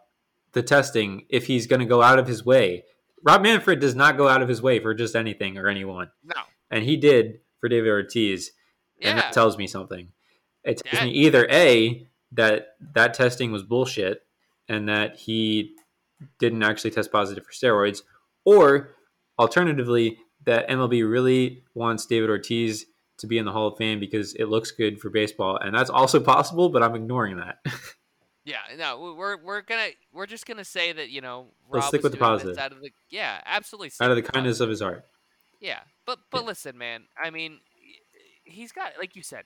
the testing if he's going to go out of his way. Rob Manfred does not go out of his way for just anything or anyone. no, And he did for David Ortiz. And that tells me something. It tells That- me either A, that that testing was bullshit and that he didn't actually test positive for steroids, or alternatively, that MLB really wants David Ortiz to be in the Hall of Fame because it looks good for baseball. And that's also possible, but I'm ignoring that. yeah. No, we're we're gonna we're just gonna say that you know Let's stick with the positive. Out of the yeah, absolutely. out of the kindness of his heart. Yeah, but but Yeah. listen, man. I mean, he's got like you said,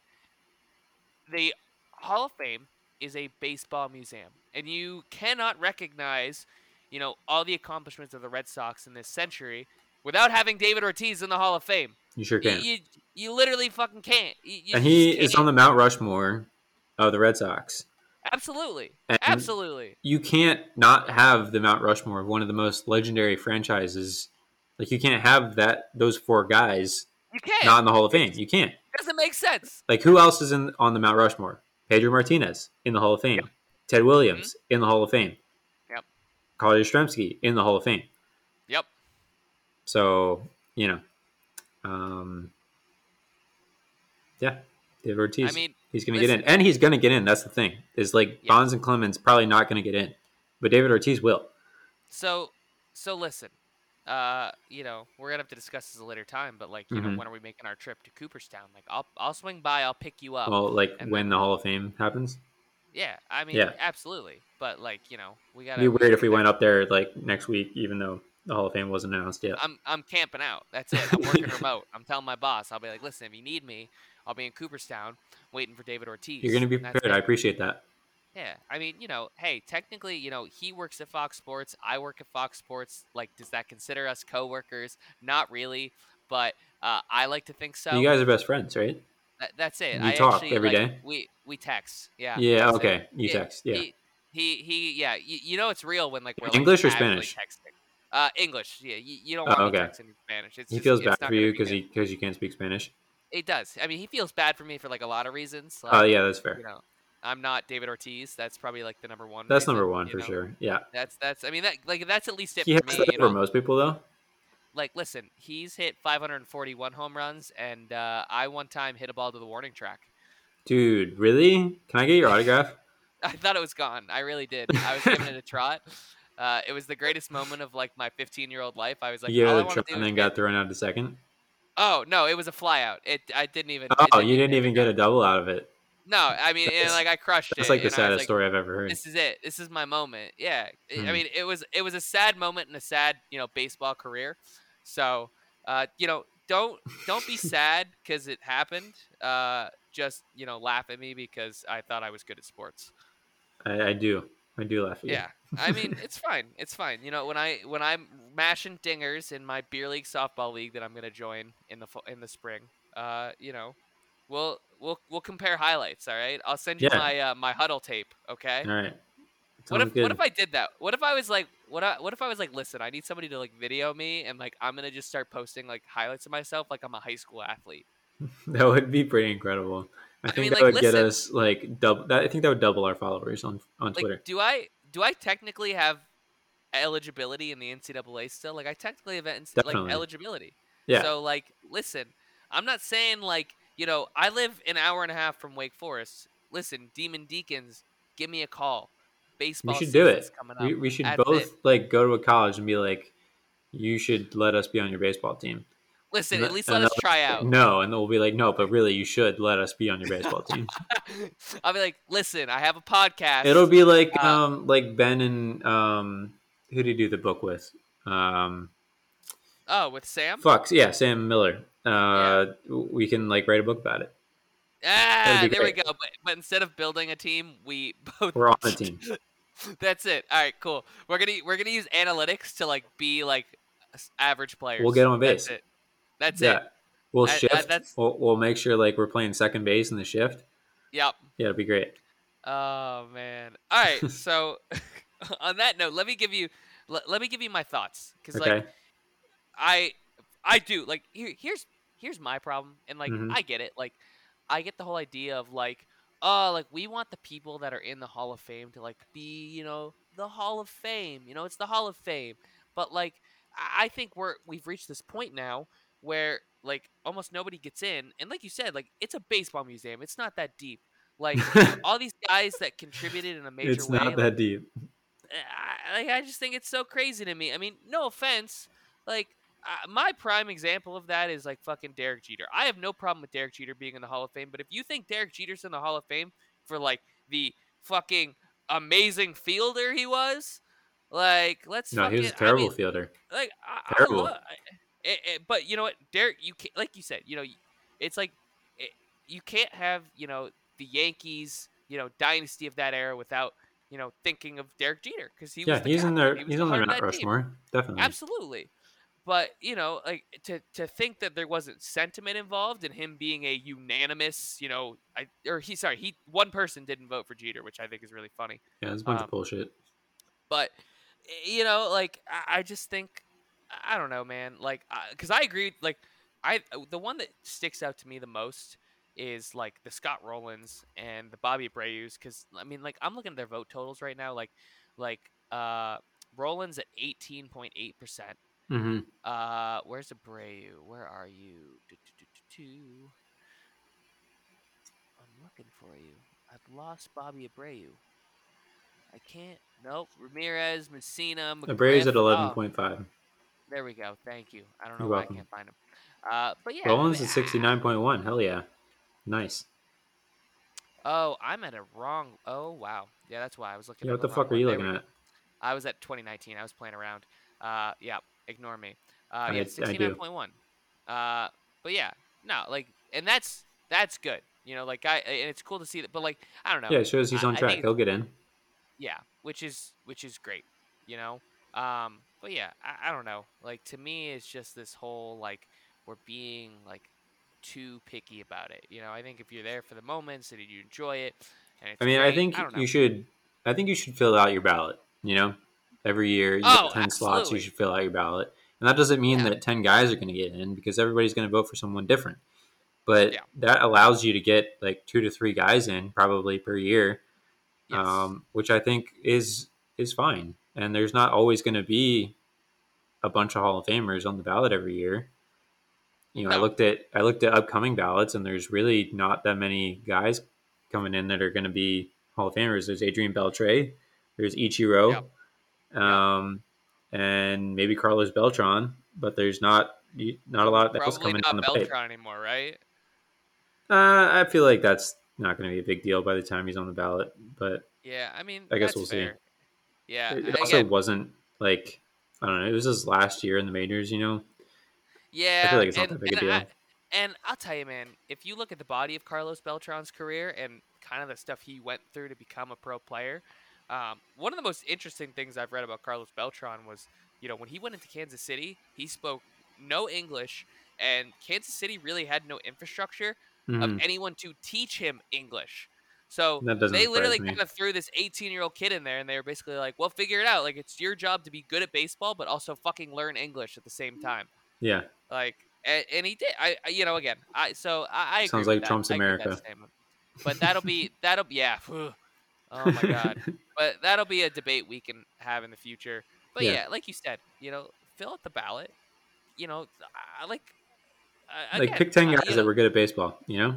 the Hall of Fame is a baseball museum, and you cannot recognize, you know, all the accomplishments of the Red Sox in this century without having David Ortiz in the Hall of Fame. You sure You, can. you, you literally fucking can't. You, you and he is can't. on the Mount Rushmore of the Red Sox. absolutely, And absolutely. you can't not have the Mount Rushmore of one of the most legendary franchises. Like you can't have that those four guys You can't. not in the Hall of Fame. You can't. doesn't make sense. Like who else is in on the Mount Rushmore? Pedro Martinez in the Hall of Fame. Ted Williams in the Hall of Fame. Mm-hmm. Yep. Carly Yastrzemski in the Hall of Fame. Yep. So you know, um, yeah, David Ortiz. I mean, he's going to get in, and he's going to get in. That's the thing. Is like Yeah. Bonds and Clemens probably not going to get in, but David Ortiz will. So, so listen, uh, you know, we're gonna have to discuss this a later time, but like, you know, Mhm. when are we making our trip to Cooperstown? Like, I'll I'll swing by, I'll pick you up. Well, like and when the Hall of Fame happens, yeah, I mean, Yeah. absolutely. But like, you know, we gotta. it'd be weird if we went up there like next week, even though the Hall of Fame wasn't announced yet. I'm I'm camping out. That's it. I'm working remote. I'm telling my boss. I'll be like, listen, if you need me, I'll be in Cooperstown waiting for David Ortiz. You're going to be prepared. I appreciate that. Yeah, I mean, you know, hey, technically, you know, he works at Fox Sports. I work at Fox Sports. Like, does that consider us coworkers? Not really, but uh, I like to think so. you guys are best friends, right? That, that's it. You I talk actually, every like, day? We we text. Yeah. Yeah. okay. You text. Yeah. He, he he yeah. You, you know it's real when like we're English or like, casually Spanish? Texting. Uh, English. Yeah. You, you don't Oh, want me okay. texting in Spanish. It's he just- feels bad for you because good. he because you can't speak Spanish. It does. I mean, he feels bad for me for like a lot of reasons. Like, Oh yeah, that's fair. You know, I'm not David Ortiz. That's probably like the number one. That's reason, number one for know? sure. Yeah. That's that's. I mean that like that's at least it He for me. know? most people though. Like listen, he's hit 541 home runs, and uh, I one time hit a ball to the warning track. Dude, really? Can I get your autograph? I thought it was gone. I really did. I was giving it a trot. Uh, it was the greatest moment of like my 15 year old life. I was like, yeah, all I gave it a want try to do and then got thrown out to second. Oh no, it was a flyout. It I didn't even. Oh, you didn't hit even get a double out of it. No, I mean, and, like I crushed That's it. like the and I was saddest like, story I've ever heard. This is it. This is my moment. Yeah. I- I Mhm. mean, it was it was a sad moment in a sad, you know, baseball career. So, uh, you know, don't don't be sad because it happened. Uh, just you know, laugh at me because I thought I was good at sports. I, I do. I do laugh at you. Yeah. I mean, it's fine. It's fine. You know, when I when I'm mashing dingers in my beer league softball league that I'm gonna join in the in the spring, uh, you know, we'll we'll we'll compare highlights. All right. I'll send you Yeah. my uh, my huddle tape. Okay. All right. What if good. what if I did that? What if I was like what I, what if I was like, listen, I need somebody to like video me and like I'm gonna just start posting like highlights of myself like I'm a high school athlete. that would be pretty incredible. I I think mean, that like, would get us like double. That, I think that would double our followers on on Like, Twitter. do I do I technically have eligibility in the NCAA still? Like I technically have en- like eligibility. Yeah. So like, listen, I'm not saying like you know I live an hour and a half from Wake Forest. Listen, Demon Deacons, give me a call. Baseball we should do it. coming up. We, we should both like go to a college and be like, you should let us be on your baseball team. Listen, And at least let us try out. No, and they'll be like, no, but really, you should let us be on your baseball team. I'll be like, listen, I have a podcast. It'll be like Uh, um like Ben and um who did you do the book with? Um oh with Sam. Fox, yeah, Sam Miller. Uh we can like write a book about it. Ah, there we go. But, but instead of building a team, we both. We're on a team. That's it. All right, cool. We're gonna we're gonna use analytics to like be like average players. We'll get on base. That's it. That's yeah. it. We'll I- I- shift. that's- we'll, we'll make sure like we're playing second base in the shift. Yep. Yeah, it'll be great. Oh man. All right. so on that note, let me give you let, let me give you my thoughts because Okay. like I I do like here here's here's my problem and like Mhm. I get it like I get the whole idea of like oh, like we want the people that are in the Hall of Fame to like be, you know, the Hall of Fame. You know, it's the Hall of Fame. But like I think we're we've reached this point now where like almost nobody gets in. And like you said, like it's a baseball museum. It's not that deep. Like all these guys that contributed in a major it's way. not like, that deep. I, like, I just think it's so crazy to me. I mean, no offense, like uh, my prime example of that is like fucking Derek Jeter. I have no problem with Derek Jeter being in the Hall of Fame, but if you think Derek Jeter's in the Hall of Fame for like the fucking amazing fielder he was, like let's No, fucking, he was a terrible I mean, fielder. like I, Terrible. I love, it, it, but you know what, Derek, you can't like you said, you know, it's like it, you can't have you know the Yankees, you know, dynasty of that era without you know thinking of Derek Jeter because he Yeah, was he's in there. He He's on the heart of Mount that team. Rushmore, definitely. Absolutely. But, you know, like to to think that there wasn't sentiment involved in him being a unanimous, you know, I or he sorry, he one person didn't vote for Jeter, which I think is really funny. Yeah, it's a bunch um, of bullshit. But eh, you know, like I, I just think I don't know, man. Like cuz I agree like I the one that sticks out to me the most is like the Scott rollins and the Bobby Abreu's cuz I mean like I'm looking at their vote totals right now like like uh Rollins at 18.8%. hmm Uh, where's Abreu? Where are you? Do, do, do, do, do. I'm looking for you. I've lost Bobby Abreu. I can't. Nope. Ramirez, Mussina, McGriff. Abreu's at oh, eleven point five. there we go. Thank you. I don't know You're why welcome. I can't find him. Uh, but yeah. Rollins at sixty nine point one. Hell yeah, nice. Oh, I'm at a wrong. Oh wow. Yeah, that's why I was looking. Yeah, at what the wrong fuck are you looking at? I was at 2019. I was playing around. Uh, yeah. Ignore me. Uh, yeah, 69.1. Uh, but yeah, no, like, and that's that's good. You know, like I, and it's cool to see that. But like, I don't know. Yeah, it shows he's on I track. think- He'll get in. yeah, which is which is great. You know. Um, but yeah, I, I don't know. Like to me, it's just this whole like we're being like too picky about it. You know, I think if you're there for the moments and you enjoy it, I mean, I think I you should. I think you should fill out your ballot. You know, every year you Oh, get ten slots. You should fill out your ballot, and that doesn't mean Yeah. that ten guys are going to get in because everybody's going to vote for someone different. But Yeah. that allows you to get like two to three guys in probably per year, Yes. um, which I think is is fine. And there's not always going to be a bunch of Hall of Famers on the ballot every year. You know, I looked at I looked at upcoming ballots, and there's really not that many guys coming in that are going to be Hall of Famers. There's Adrian Beltre, there's Ichiro, um, and maybe Carlos Beltran, but there's not not a lot else Probably coming not the. Beltran anymore, right? Uh, I feel like that's not going to be a big deal by the time he's on the ballot, but Yeah, I mean, I guess we'll see. Yeah, it and also again, wasn't like I don't know. It was his last year in the majors, you know. yeah. I feel like it's not that big a deal. I, and I'll tell you, man, if you look at the body of Carlos Beltran's career and kind of the stuff he went through to become a pro player, um, one of the most interesting things I've read about Carlos Beltran was, you know, when he went into Kansas City, he spoke no English, and Kansas City really had no infrastructure Mhm. of anyone to teach him English. So they literally me. kind of threw this 18 year old kid in there, and they were basically like, "Well, figure it out. Like, it's your job to be good at baseball, but also fucking learn English at the same time." Yeah, Like, and, and he did. I, I, you know, again, I so I, I agree Sounds with like that. Trump's with that America. But that'll be that'll be yeah. Oh my god. But that'll be a debate we can have in the future. But Yeah. yeah, like you said, you know, fill out the ballot. You know, I like. Uh, like pick ten uh, guys you that were good at baseball, you know.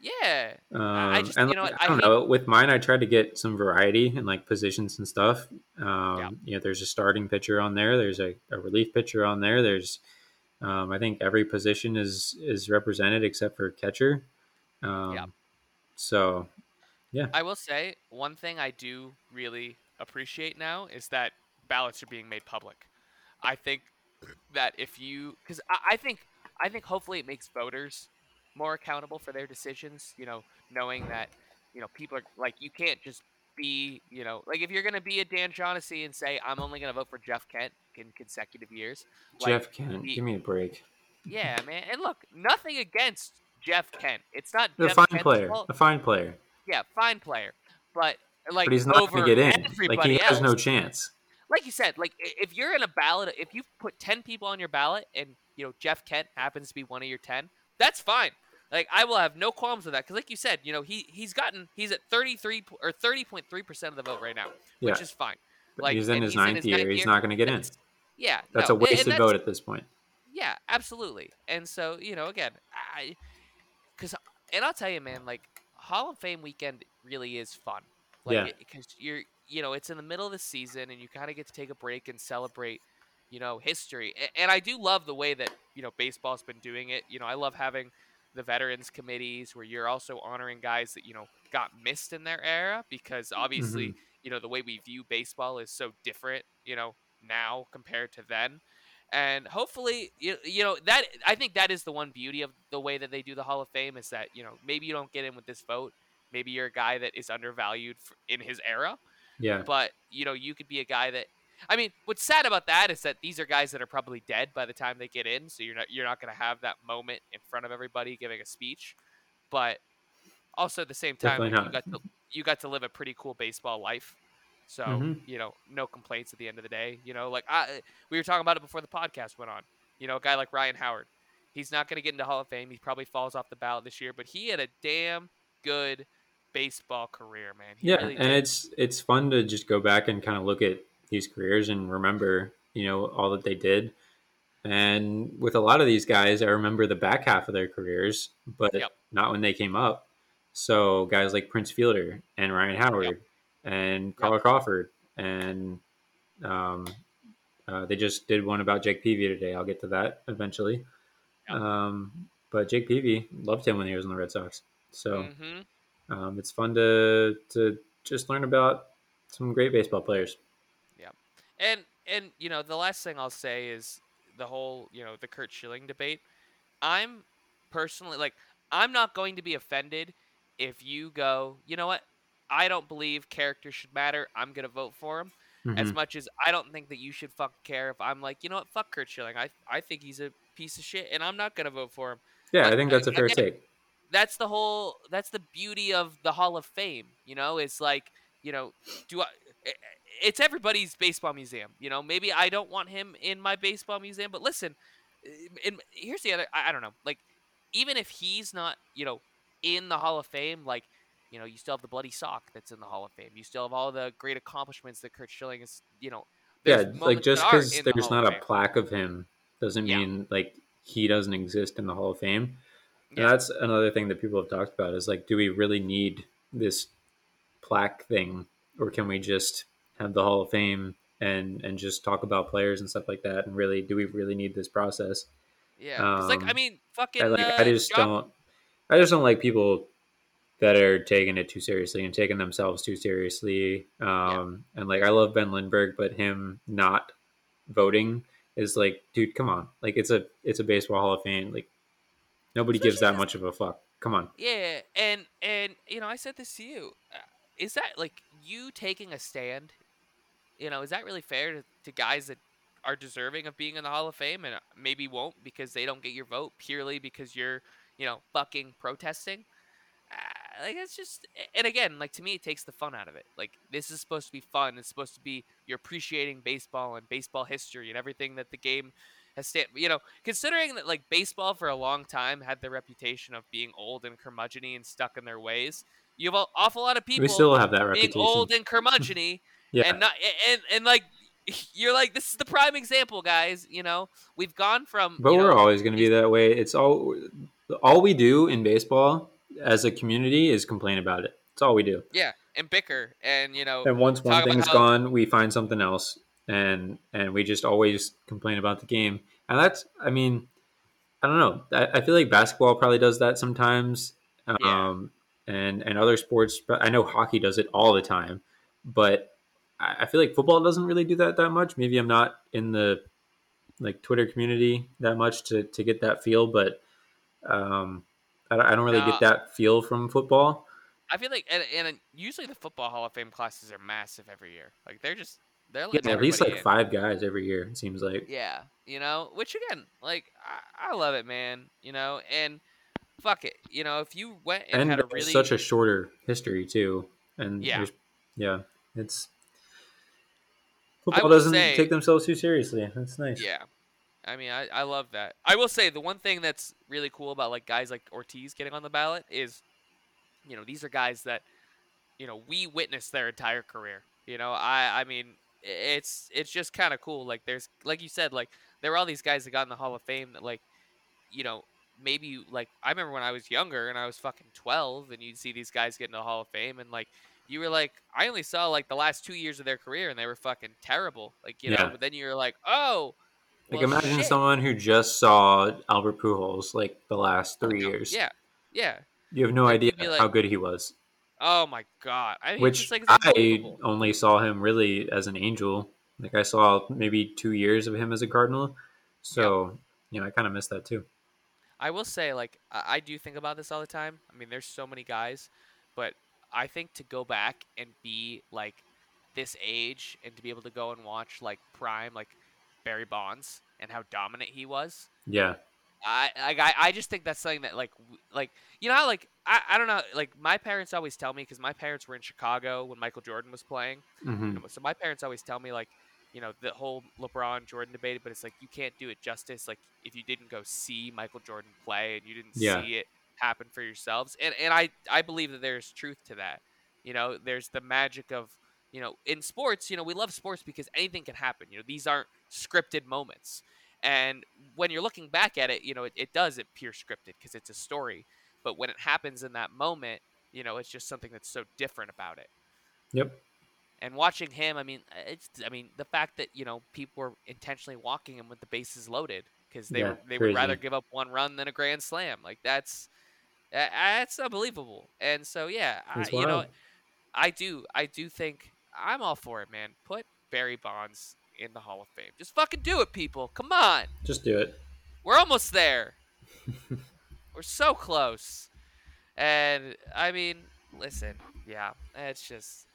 Yeah. Um, I just- and you know I I don't hate- know. With mine, I tried to get some variety and like positions and stuff. Um, You know, there's a starting pitcher on there. There's a, a relief pitcher on there. There's, um, I think every position is is represented except for catcher. Um, Yeah. So I will say one thing I do really appreciate now is that ballots are being made public. I think that if you, because I, I think, I think hopefully it makes voters more accountable for their decisions. You know, knowing that, you know, people are like, you can't just be, you know, like if you're gonna be a Dan Shaughnessy and say I'm only gonna vote for Jeff Kent in consecutive years. like, Jeff Kent, the- give me a break. Yeah, man. And look, nothing against Jeff Kent. It's not A Jeff fine Kent's player. fault. A fine player. Yeah, fine player. But like but he's not going to get in. Like he has else, no chance. like you said, like if you're in a ballot, if you put ten people on your ballot, and you know Jeff Kent happens to be one of your ten, that's fine. Like I will have no qualms with that because, like you said, you know he he's gotten he's at thirty three or thirty point three percent of the vote right now, which Yeah. is fine. But Like he's in his he's in ninth his year. ninth He's not going to get in. Yeah, That's no, a wasted that's- vote at this point. Yeah, absolutely. And so, you know, again, I cuz and I'll tell you man, like Hall of Fame weekend really is fun. Yeah. Like cuz you're you know, it's in the middle of the season and you kind of get to take a break and celebrate, you know, history. And I do love the way that, you know, baseball's been doing it. You know, I love having the veterans committees where you're also honoring guys that, you know, got missed in their era because obviously, mm-hmm. you know, the way we view baseball is so different, you know, now compared to then and hopefully you, you know that i think that is the one beauty of the way that they do the hall of fame is that you know maybe you don't get in with this vote. Maybe you're a guy that is undervalued f in his era. Yeah. but you know you could be a guy that i mean what's sad about that is that these are guys that are probably dead by the time they get in. So you're not you're not going to have that moment in front of everybody giving a speech. But also at the same time like, you got to you got to live a pretty cool baseball life so Mhm. you know no complaints at the end of the day you know like I, we were talking about it before the podcast went on you know a guy like ryan howard he's not going to get into hall of fame he probably falls off the ballot this year but he had a damn good baseball career man He yeah, really and it's it's fun to just go back and kind of look at these careers and remember, you know, all that they did. And with a lot of these guys, I remember the back half of their careers, but Yep. not when they came up. So guys like Prince Fielder and Ryan Howard and Carl Crawford and um, uh, they just did one about Jake Peavy today. I'll get to that eventually. Yep. Um, but Jake Peavy loved him when he was in the Red Sox. So Mhm. um, it's fun to to just learn about some great baseball players. Yeah, and and you know the last thing I'll say is the whole you know the Curt Schilling debate. I'm personally like I'm not going to be offended if you go. You know what? I don't believe character should matter. I'm gonna vote for him. As Mhm. much as I don't think that you should fuck care if I'm like, you know what, fuck Curt Schilling. I I think he's a piece of shit, and I'm not gonna vote for him. Yeah, I think that's a fair again, take. That's the whole. That's the beauty of the Hall of Fame. You know, it's like you know, do I? i- It's everybody's baseball museum. You know, maybe I don't want him in my baseball museum, but listen, eh, and here's the other. I, I don't know. Like, even if he's not, you know, in the Hall of Fame, like. You know, you still have the bloody sock that's in the Hall of Fame. You still have all the great accomplishments that Curt Schilling is. You know, Yeah, like just because in the there's not a plaque of him doesn't Yeah. mean like he doesn't exist in the Hall of Fame. Yeah. that's another thing that people have talked about is like, do we really need this plaque thing, or can we just have the Hall of Fame and and just talk about players and stuff like that? And really, do we really need this process? Yeah, 'cause, like I Um, mean, fucking. I, like, uh, I just John- don't. I just don't like people that are taking it too seriously and taking themselves too seriously. Um, And like, I love Ben Lindbergh, but him not voting is like, dude, come on! Like, it's a it's a baseball Hall of Fame. Like, nobody gives that much of a fuck. Come on. Yeah, and and you know, I said this to you. Uh, is that like you taking a stand? You know, is that really fair to, to guys that are deserving of being in the Hall of Fame and uh, maybe won't because they don't get your vote purely because you're, you know, fucking protesting? Like it's just, and again, like to me, it takes the fun out of it. Like this is supposed to be fun. It's supposed to be you're appreciating baseball and baseball history and everything that the game has stand. You know, considering that like baseball for a long time had the reputation of being old and curmudgeony and stuck in their ways. You have an awful lot of people we still have that reputation being reputation. old and curmudgeony yeah, and not and and like you're like this is the prime example guys you know we've gone from but we're know, always going to be that way. It's all all we do in baseball as a community is complain about it. It's all we do. yeah and bicker and you know And once one thing's how- gone, we find something else, and and we just always complain about the game. And that's, I mean, I don't know. I, I feel like basketball probably does that sometimes, um, Yeah. and and other sports. But I know hockey does it all the time. But I, I feel like football doesn't really do that that much. Maybe I'm not in the like Twitter community that much to to get that feel, but um, I, don't- I don't really No. get that feel from football. i feel like and, and usually the football hall of fame classes are massive every year like they're just they're Yeah, at least like in. five guys every year. It seems like. yeah you know which again like I, I love it man you know and fuck it you know if you went and, and had a really such a shorter history too. And Yeah. yeah, it's football doesn't say- take themselves too seriously. That's nice. Yeah. I mean, I, I love that. I will say the one thing that's really cool about like guys like Ortiz getting on the ballot is, you know, these are guys that, you know, we witnessed their entire career. You know, I I mean, it's it's just kind of cool. Like there's like you said, like there were all these guys that got in the Hall of Fame that like, you know, maybe like I remember when I was younger and I was fucking twelve, and you'd see these guys get in the Hall of Fame, and like you were like, I only saw like the last two years of their career, and they were fucking terrible. Like you know, but then you're like, oh. Like well, imagine shit. someone who just saw Albert Pujols like the last three years. Yeah, yeah. You have no idea like- how good he was. Oh my god. I mean, Which just like I only saw him really as an angel. Like I saw maybe two years of him as a Cardinal. So, you know, I kind of missed that too. I will say, like, I do think about this all the time. I mean, there's so many guys, but I think to go back and be like this age and to be able to go and watch like prime, like Barry Bonds and how dominant he was. Yeah. I like I, I just think that's something that like like you know how like I, I don't know like my parents always tell me because my parents were in Chicago when Michael Jordan was playing hmm so my parents always tell me like you know the whole LeBron Jordan debate but it's like you can't do it justice like if you didn't go see Michael Jordan play and you didn't Yeah. see it happen for yourselves and and I I believe that there's truth to that you know there's the magic of you know in sports you know we love sports because anything can happen you know these aren't scripted moments and when you're looking back at it you know it, it does appear scripted because it's a story but when it happens in that moment you know it's just something that's so different about it Yep. and watching him, I mean, eh, it's I mean the fact that you know people were intentionally walking him with the bases loaded because they Yeah, were they would rather give up one run than a grand slam. Like that's eh, eh, that's unbelievable. And so yeah, I, you know. I do I do think I'm all for it, man. Put Barry Bonds in the Hall of Fame. Just fucking do it, people. Come on, Just do it. we're almost there. we're so close. And I mean, listen, yeah, it's just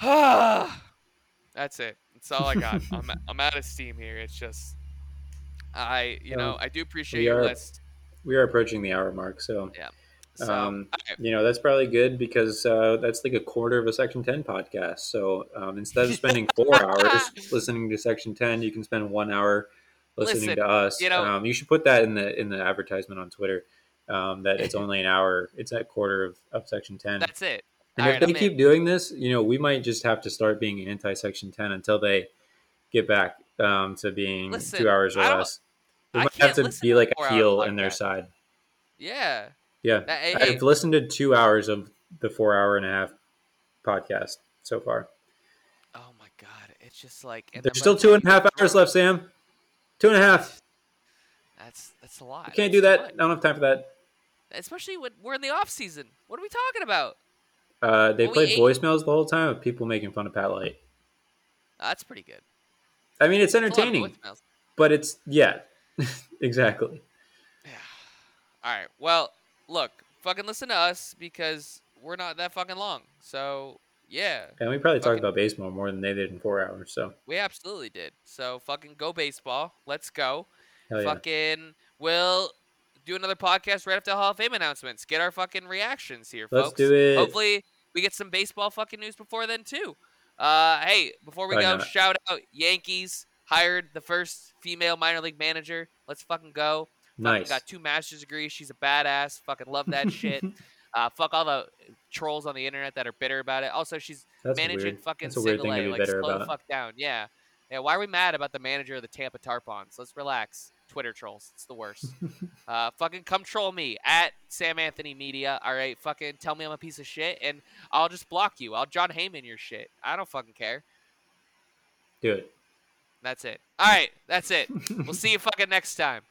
that's it. That's all I got. I'm I'm out of steam here. It's just I you know I do appreciate we your are- list. We are approaching the hour mark, so So um, alright. you know that's probably good because uh, that's like a quarter of a Section Ten podcast. So um, instead of spending four hours listening to Section Ten, you can spend one hour listening Listen, to us. you know- um, you should put that in the in the advertisement on Twitter. Um, that it's only an hour. It's a quarter of, of Section Ten. that's it. And Alright, if they I'm keep in. doing this, you know, we might just have to start being anti Section Ten until they get back um, to being Listen, two hours or less. We might have to be like a heel in their side. Yeah. Yeah, That- hey, hey, I've listened to two hours of the four hour and a half podcast so far. oh my god, it's just like There's still two and a you half hours left, Sam. Two and a half. That's that's a lot. I can't That's do that. I don't have time for that. Especially when we're in the off season. What are we talking about? Uh, they Well, we played voicemails the whole time of people making fun of Pat Light. That's pretty good. I mean, it's That's a lot of entertaining, but it's yeah, exactly. Yeah. All right. Well, look, fucking listen to us because we're not that fucking long. So yeah, And we probably talked about baseball more than they did in four hours. So we absolutely did. So fucking go baseball. Let's go. hell yeah. Fucking we'll do another podcast right after the Hall of Fame announcements. Get our fucking reactions here, Let's folks. do it. Hopefully we get some baseball fucking news before then too. Uh, hey, before we Probably go, not. shout out Yankees hired the first female minor league manager. Let's fucking go. Fucking Nice. Got two master's degrees. She's a badass. Fucking love that shit. Uh, fuck all the trolls on the internet that are bitter about it. Also, she's That's managing weird. fucking That's a single A. Like, slow the fuck down. Yeah. Yeah. Why are we mad about the manager of the Tampa Tarpons? Let's relax. Twitter trolls. It's the worst. uh, fucking come troll me at Sam Anthony Media. All right. Fucking tell me I'm a piece of shit, and I'll just block you. I'll Jon Heyman your shit. I don't fucking care. Do it. That's it. All right. That's it. we'll see you fucking next time.